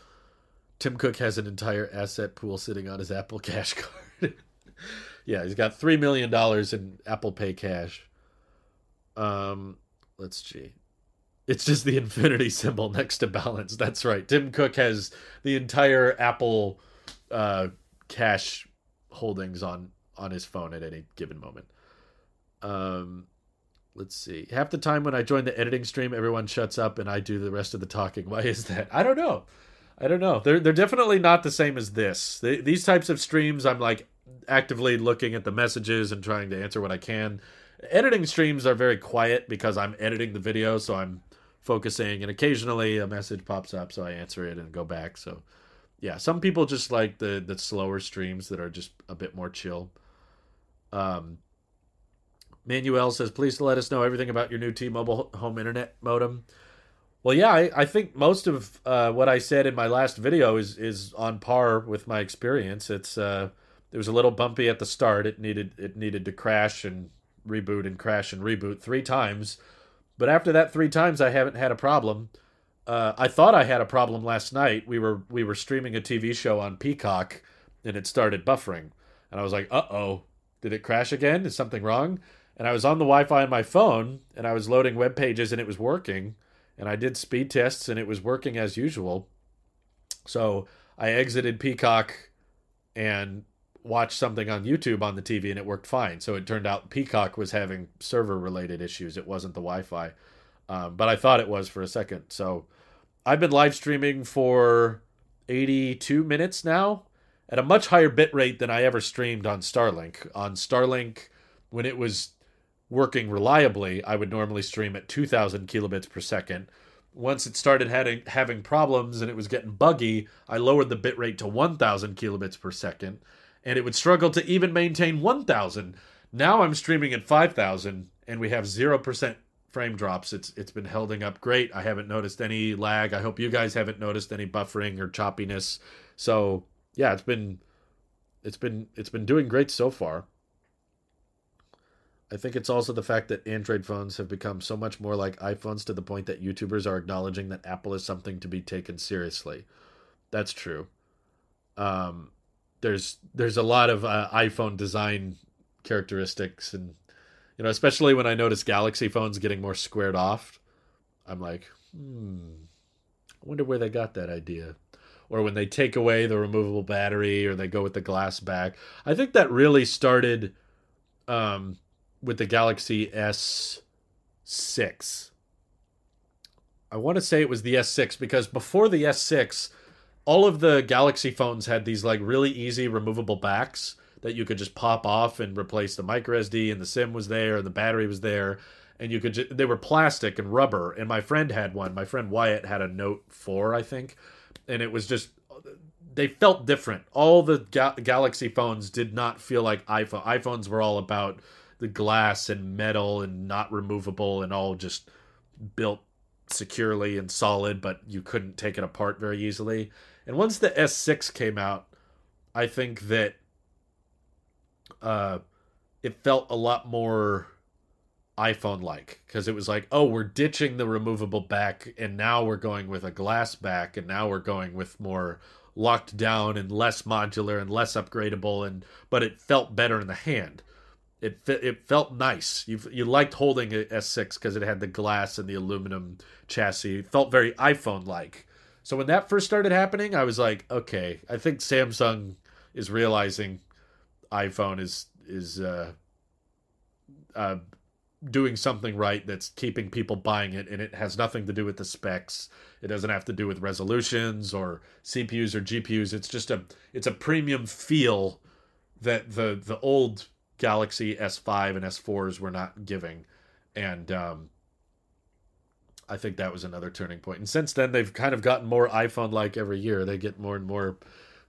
Tim Cook has an entire asset pool sitting on his Apple Cash card. Yeah, he's got three million dollars in Apple Pay cash. Um, let's see. It's just the infinity symbol next to balance. That's right. Tim Cook has the entire Apple uh, cash holdings on on his phone at any given moment. Um, let's see. Half the time when I join the editing stream, everyone shuts up and I do the rest of the talking. Why is that? I don't know. I don't know. They're they're definitely not the same as this. They, these types of streams, I'm like actively looking at the messages and trying to answer what I can. Editing streams are very quiet because I'm editing the video, so I'm focusing, and occasionally a message pops up, so I answer it and go back. So, yeah, some people just like the the slower streams that are just a bit more chill. Um, Manuel says, please let us know everything about your new T-Mobile home internet modem. Well, yeah, I, I think most of uh, what I said in my last video is is on par with my experience. It's uh, it was a little bumpy at the start. It needed it needed to crash and reboot and crash and reboot three times, but after that three times, I haven't had a problem. Uh, I thought I had a problem last night. We were we were streaming a TV show on Peacock, and it started buffering, and I was like, "Uh oh, did it crash again? Is something wrong?" And I was on the Wi-Fi on my phone, and I was loading web pages, and it was working and I did speed tests and it was working as usual. So I exited Peacock and watched something on YouTube on the TV and it worked fine. So it turned out Peacock was having server related issues. It wasn't the Wi Fi. Um, but I thought it was for a second. So I've been live streaming for 82 minutes now at a much higher bit rate than I ever streamed on Starlink. On Starlink, when it was working reliably, I would normally stream at 2000 kilobits per second. Once it started having having problems and it was getting buggy, I lowered the bitrate to 1000 kilobits per second and it would struggle to even maintain 1000. Now I'm streaming at 5000 and we have 0% frame drops. It's it's been holding up great. I haven't noticed any lag. I hope you guys haven't noticed any buffering or choppiness. So, yeah, it's been it's been it's been doing great so far. I think it's also the fact that Android phones have become so much more like iPhones to the point that YouTubers are acknowledging that Apple is something to be taken seriously. That's true. Um, there's there's a lot of uh, iPhone design characteristics, and you know, especially when I notice Galaxy phones getting more squared off, I'm like, hmm, I wonder where they got that idea. Or when they take away the removable battery, or they go with the glass back. I think that really started. Um, with the Galaxy S6. I want to say it was the S6 because before the S6, all of the Galaxy phones had these like really easy removable backs that you could just pop off and replace the micro SD and the SIM was there and the battery was there and you could just, they were plastic and rubber and my friend had one. My friend Wyatt had a Note 4, I think, and it was just they felt different. All the Ga- Galaxy phones did not feel like iPhone. iPhones were all about the glass and metal and not removable and all just built securely and solid, but you couldn't take it apart very easily. And once the S6 came out, I think that uh, it felt a lot more iPhone like because it was like, oh, we're ditching the removable back and now we're going with a glass back and now we're going with more locked down and less modular and less upgradable and but it felt better in the hand it it felt nice. You you liked holding a S6 because it had the glass and the aluminum chassis. It felt very iPhone like. So when that first started happening, I was like, okay, I think Samsung is realizing iPhone is is uh, uh, doing something right that's keeping people buying it, and it has nothing to do with the specs. It doesn't have to do with resolutions or CPUs or GPUs. It's just a it's a premium feel that the the old Galaxy S5 and S4s were not giving. And um, I think that was another turning point. And since then, they've kind of gotten more iPhone like every year. They get more and more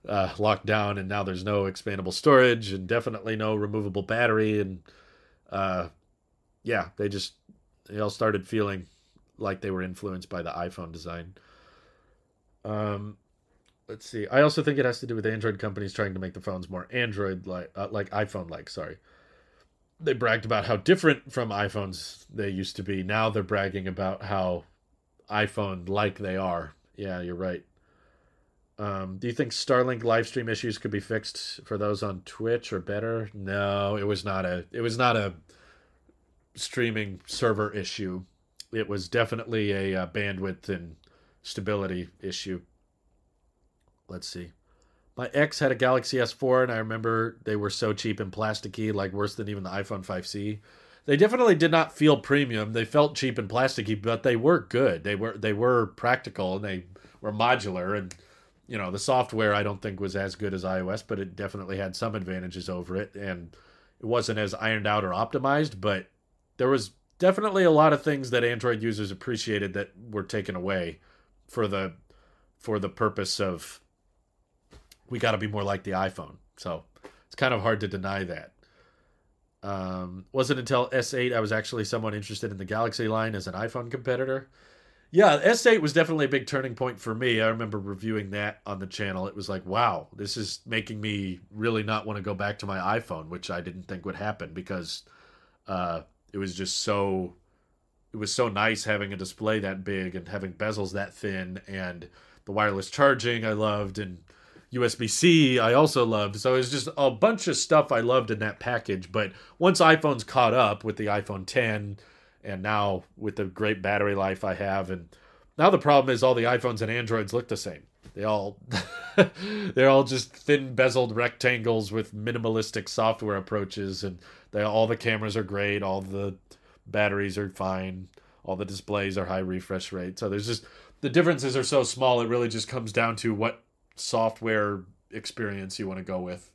uh, locked down, and now there's no expandable storage and definitely no removable battery. And uh, yeah, they just they all started feeling like they were influenced by the iPhone design. Um, let's see. I also think it has to do with Android companies trying to make the phones more Android like, uh, like iPhone like. Sorry. They bragged about how different from iPhones they used to be. Now they're bragging about how iPhone like they are. Yeah, you're right. Um, do you think Starlink live stream issues could be fixed for those on Twitch or better? No, it was not a it was not a streaming server issue. it was definitely a uh, bandwidth and stability issue. Let's see. My ex had a Galaxy S4, and I remember they were so cheap and plasticky, like worse than even the iPhone 5C. They definitely did not feel premium. They felt cheap and plasticky, but they were good. They were they were practical and they were modular. And you know, the software I don't think was as good as iOS, but it definitely had some advantages over it. And it wasn't as ironed out or optimized, but there was definitely a lot of things that Android users appreciated that were taken away for the for the purpose of we got to be more like the iPhone. So it's kind of hard to deny that. Um, wasn't until S8 I was actually somewhat interested in the Galaxy line as an iPhone competitor. Yeah, S8 was definitely a big turning point for me. I remember reviewing that on the channel. It was like, wow, this is making me really not want to go back to my iPhone, which I didn't think would happen because uh, it was just so it was so nice having a display that big and having bezels that thin and the wireless charging I loved and USB C I also loved. So it was just a bunch of stuff I loved in that package. But once iPhones caught up with the iPhone 10 and now with the great battery life I have and now the problem is all the iPhones and Androids look the same. They all they're all just thin bezeled rectangles with minimalistic software approaches and they all the cameras are great, all the batteries are fine, all the displays are high refresh rate. So there's just the differences are so small it really just comes down to what software experience you want to go with.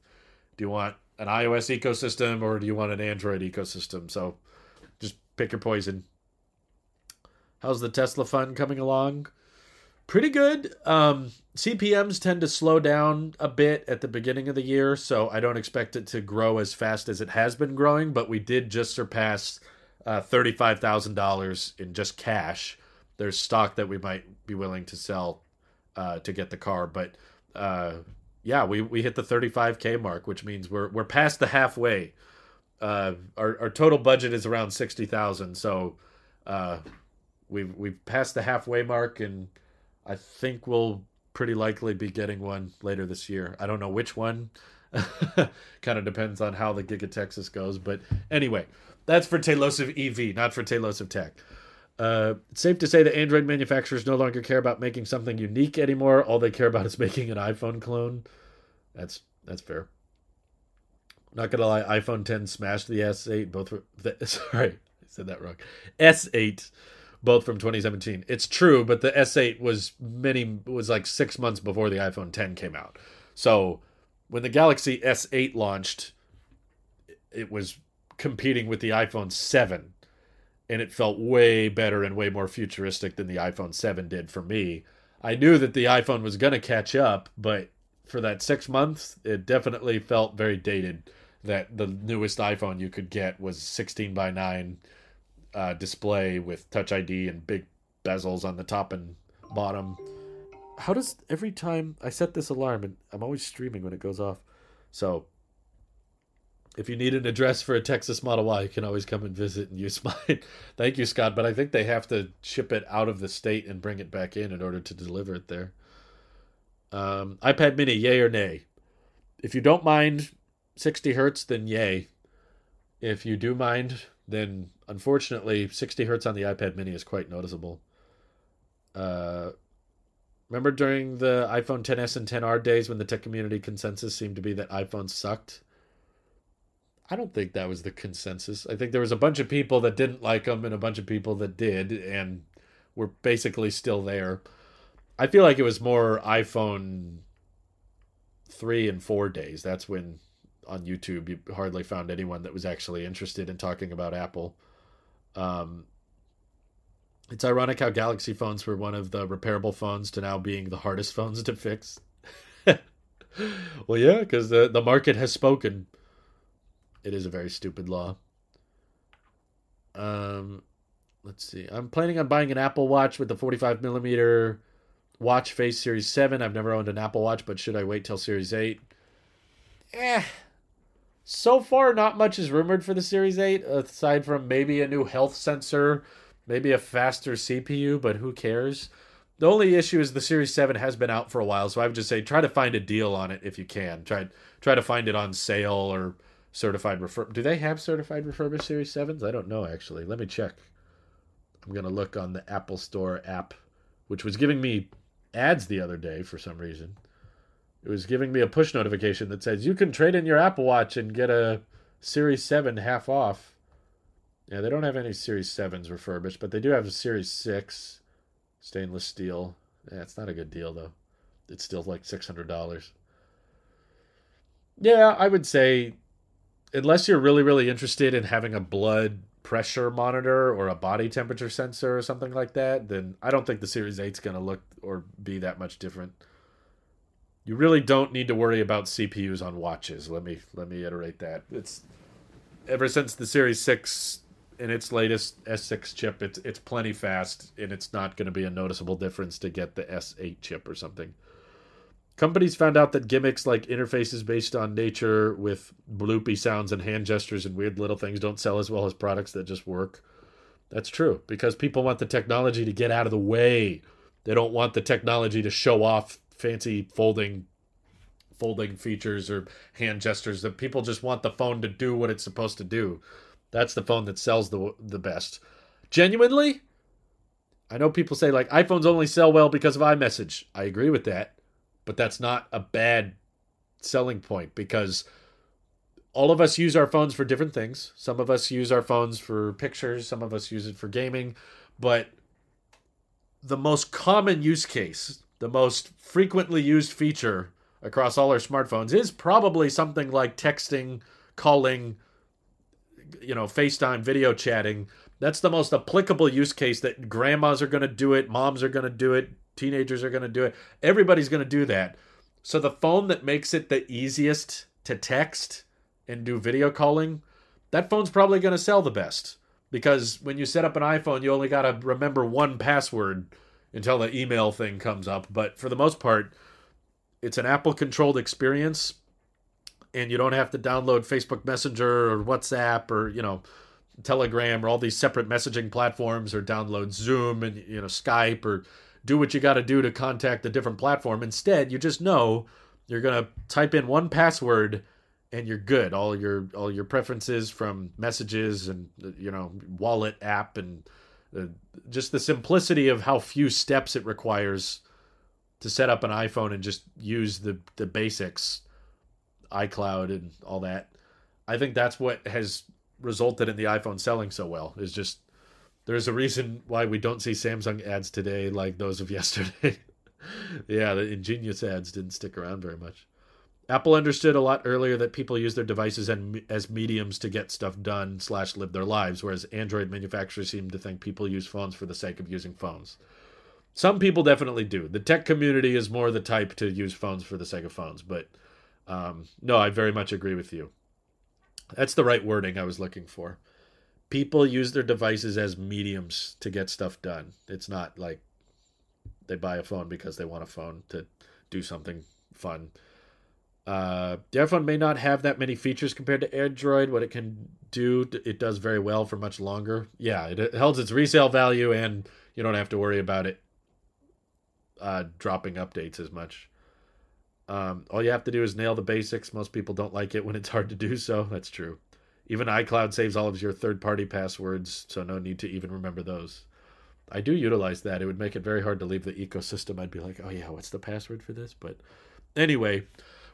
Do you want an iOS ecosystem or do you want an Android ecosystem? So just pick your poison. How's the Tesla fund coming along? Pretty good. Um, CPMs tend to slow down a bit at the beginning of the year, so I don't expect it to grow as fast as it has been growing, but we did just surpass uh, $35,000 in just cash. There's stock that we might be willing to sell uh, to get the car, but uh, yeah, we, we hit the 35k mark, which means we're we're past the halfway. Uh, our our total budget is around sixty thousand, so uh, we've we've passed the halfway mark, and I think we'll pretty likely be getting one later this year. I don't know which one. kind of depends on how the Giga Texas goes, but anyway, that's for Tailosive EV, not for Tailosive Tech. Uh, it's safe to say that Android manufacturers no longer care about making something unique anymore. All they care about is making an iPhone clone. That's that's fair. Not gonna lie, iPhone 10 smashed the S8. Both the, sorry, I said that wrong. S8, both from 2017. It's true, but the S8 was many was like six months before the iPhone 10 came out. So when the Galaxy S8 launched, it was competing with the iPhone 7 and it felt way better and way more futuristic than the iPhone 7 did for me. I knew that the iPhone was going to catch up, but for that 6 months, it definitely felt very dated that the newest iPhone you could get was 16 by 9 uh, display with touch ID and big bezels on the top and bottom. How does every time I set this alarm and I'm always streaming when it goes off. So if you need an address for a Texas Model Y, you can always come and visit and use mine. Thank you, Scott. But I think they have to ship it out of the state and bring it back in in order to deliver it there. Um, iPad Mini, yay or nay? If you don't mind 60 hertz, then yay. If you do mind, then unfortunately, 60 hertz on the iPad Mini is quite noticeable. Uh, remember during the iPhone 10s and 10R days when the tech community consensus seemed to be that iPhones sucked? I don't think that was the consensus. I think there was a bunch of people that didn't like them and a bunch of people that did, and were basically still there. I feel like it was more iPhone three and four days. That's when on YouTube you hardly found anyone that was actually interested in talking about Apple. Um, it's ironic how Galaxy phones were one of the repairable phones to now being the hardest phones to fix. well, yeah, because the the market has spoken. It is a very stupid law. Um, let's see. I'm planning on buying an Apple Watch with the 45 millimeter watch face Series 7. I've never owned an Apple Watch, but should I wait till Series 8? Eh. So far, not much is rumored for the Series 8, aside from maybe a new health sensor, maybe a faster CPU, but who cares? The only issue is the Series 7 has been out for a while, so I would just say try to find a deal on it if you can. Try try to find it on sale or certified refurb. Do they have certified refurbished Series 7s? I don't know actually. Let me check. I'm gonna look on the Apple Store app, which was giving me ads the other day for some reason. It was giving me a push notification that says you can trade in your Apple Watch and get a Series 7 half off. Yeah, they don't have any Series 7s refurbished, but they do have a Series 6 stainless steel. Yeah, it's not a good deal though. It's still like $600. Yeah, I would say unless you're really really interested in having a blood pressure monitor or a body temperature sensor or something like that, then I don't think the Series 8's going to look or be that much different. You really don't need to worry about CPUs on watches. Let me let me iterate that. It's ever since the Series 6 in its latest S6 chip, it's it's plenty fast and it's not going to be a noticeable difference to get the S8 chip or something. Companies found out that gimmicks like interfaces based on nature with bloopy sounds and hand gestures and weird little things don't sell as well as products that just work. That's true because people want the technology to get out of the way. They don't want the technology to show off fancy folding folding features or hand gestures that people just want the phone to do what it's supposed to do. That's the phone that sells the the best. Genuinely, I know people say like iPhones only sell well because of iMessage. I agree with that but that's not a bad selling point because all of us use our phones for different things. Some of us use our phones for pictures, some of us use it for gaming, but the most common use case, the most frequently used feature across all our smartphones is probably something like texting, calling, you know, FaceTime, video chatting. That's the most applicable use case that grandmas are going to do it, moms are going to do it, Teenagers are going to do it. Everybody's going to do that. So the phone that makes it the easiest to text and do video calling, that phone's probably going to sell the best. Because when you set up an iPhone, you only got to remember one password until the email thing comes up. But for the most part, it's an Apple controlled experience and you don't have to download Facebook Messenger or WhatsApp or, you know, Telegram or all these separate messaging platforms or download Zoom and you know Skype or do what you got to do to contact the different platform. Instead, you just know you're going to type in one password and you're good. All your all your preferences from messages and you know wallet app and uh, just the simplicity of how few steps it requires to set up an iPhone and just use the the basics, iCloud and all that. I think that's what has resulted in the iPhone selling so well. Is just there's a reason why we don't see Samsung ads today like those of yesterday. yeah, the ingenious ads didn't stick around very much. Apple understood a lot earlier that people use their devices as mediums to get stuff done slash live their lives, whereas Android manufacturers seem to think people use phones for the sake of using phones. Some people definitely do. The tech community is more the type to use phones for the sake of phones, but um, no, I very much agree with you. That's the right wording I was looking for people use their devices as mediums to get stuff done. It's not like they buy a phone because they want a phone to do something fun. Uh, the iPhone may not have that many features compared to Android. What it can do, it does very well for much longer. Yeah, it, it holds its resale value, and you don't have to worry about it uh, dropping updates as much. Um, all you have to do is nail the basics. Most people don't like it when it's hard to do so. That's true. Even iCloud saves all of your third party passwords, so no need to even remember those. I do utilize that. It would make it very hard to leave the ecosystem. I'd be like, oh, yeah, what's the password for this? But anyway,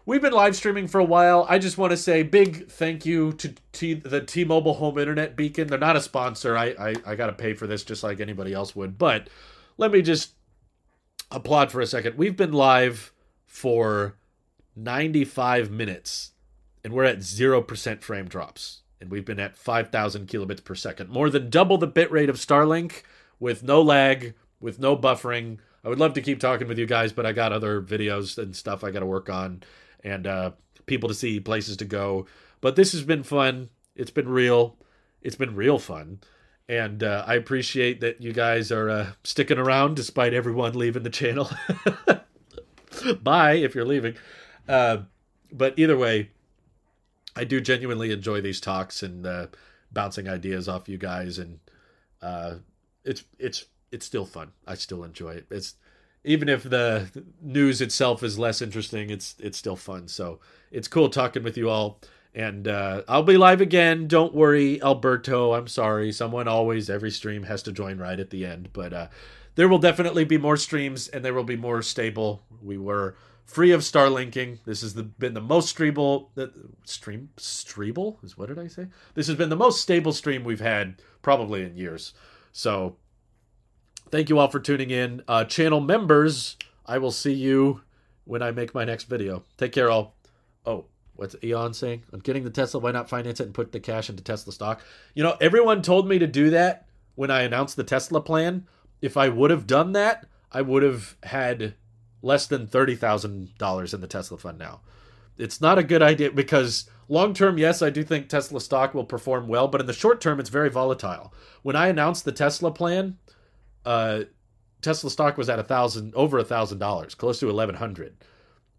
we've been live streaming for a while. I just want to say big thank you to T- the T Mobile Home Internet Beacon. They're not a sponsor. I, I, I got to pay for this just like anybody else would. But let me just applaud for a second. We've been live for 95 minutes and we're at 0% frame drops and we've been at 5,000 kilobits per second, more than double the bitrate of Starlink with no lag, with no buffering. I would love to keep talking with you guys, but I got other videos and stuff I got to work on and uh, people to see, places to go. But this has been fun. It's been real. It's been real fun. And uh, I appreciate that you guys are uh, sticking around despite everyone leaving the channel. Bye if you're leaving. Uh, but either way, I do genuinely enjoy these talks and uh, bouncing ideas off you guys, and uh, it's it's it's still fun. I still enjoy it. It's even if the news itself is less interesting, it's it's still fun. So it's cool talking with you all. And uh, I'll be live again. Don't worry, Alberto. I'm sorry. Someone always, every stream has to join right at the end. But uh, there will definitely be more streams and there will be more stable. We were free of Starlinking. This has been the most streamable the stream streable is what did I say? This has been the most stable stream we've had probably in years. So thank you all for tuning in. Uh, channel members, I will see you when I make my next video. Take care, all. Oh, what's Eon saying? I'm getting the Tesla. Why not finance it and put the cash into Tesla stock? You know, everyone told me to do that when I announced the Tesla plan. If I would have done that, I would have had less than $30,000 in the Tesla fund now. It's not a good idea because long term, yes, I do think Tesla stock will perform well, but in the short term, it's very volatile. When I announced the Tesla plan, uh, Tesla stock was at a thousand, over a thousand dollars, close to eleven hundred.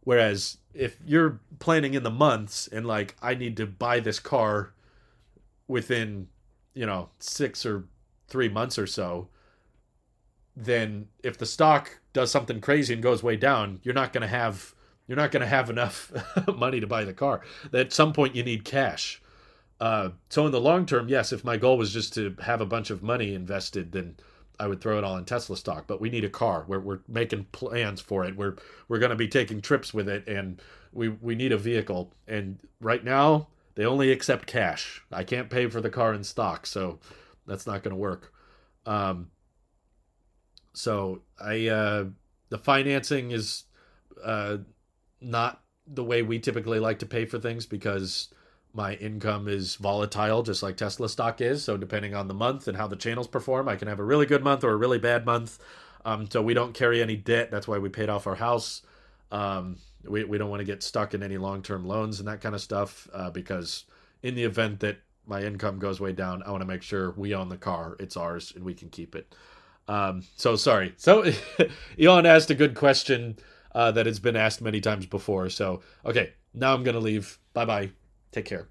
Whereas if you're planning in the months and like I need to buy this car within, you know, six or three months or so, then if the stock does something crazy and goes way down, you're not going to have you're not going to have enough money to buy the car. At some point, you need cash. Uh, so in the long term, yes, if my goal was just to have a bunch of money invested, then I would throw it all in Tesla stock. But we need a car. We're we're making plans for it. We're we're going to be taking trips with it, and we we need a vehicle. And right now, they only accept cash. I can't pay for the car in stock, so that's not going to work. Um, so I uh, the financing is uh, not the way we typically like to pay for things because my income is volatile, just like Tesla stock is. So depending on the month and how the channels perform, I can have a really good month or a really bad month. Um, so we don't carry any debt. That's why we paid off our house. Um, we we don't want to get stuck in any long term loans and that kind of stuff uh, because in the event that my income goes way down, I want to make sure we own the car. It's ours and we can keep it. Um, so sorry. So Elon asked a good question uh, that has been asked many times before. So okay, now I'm gonna leave. Bye bye. Take care.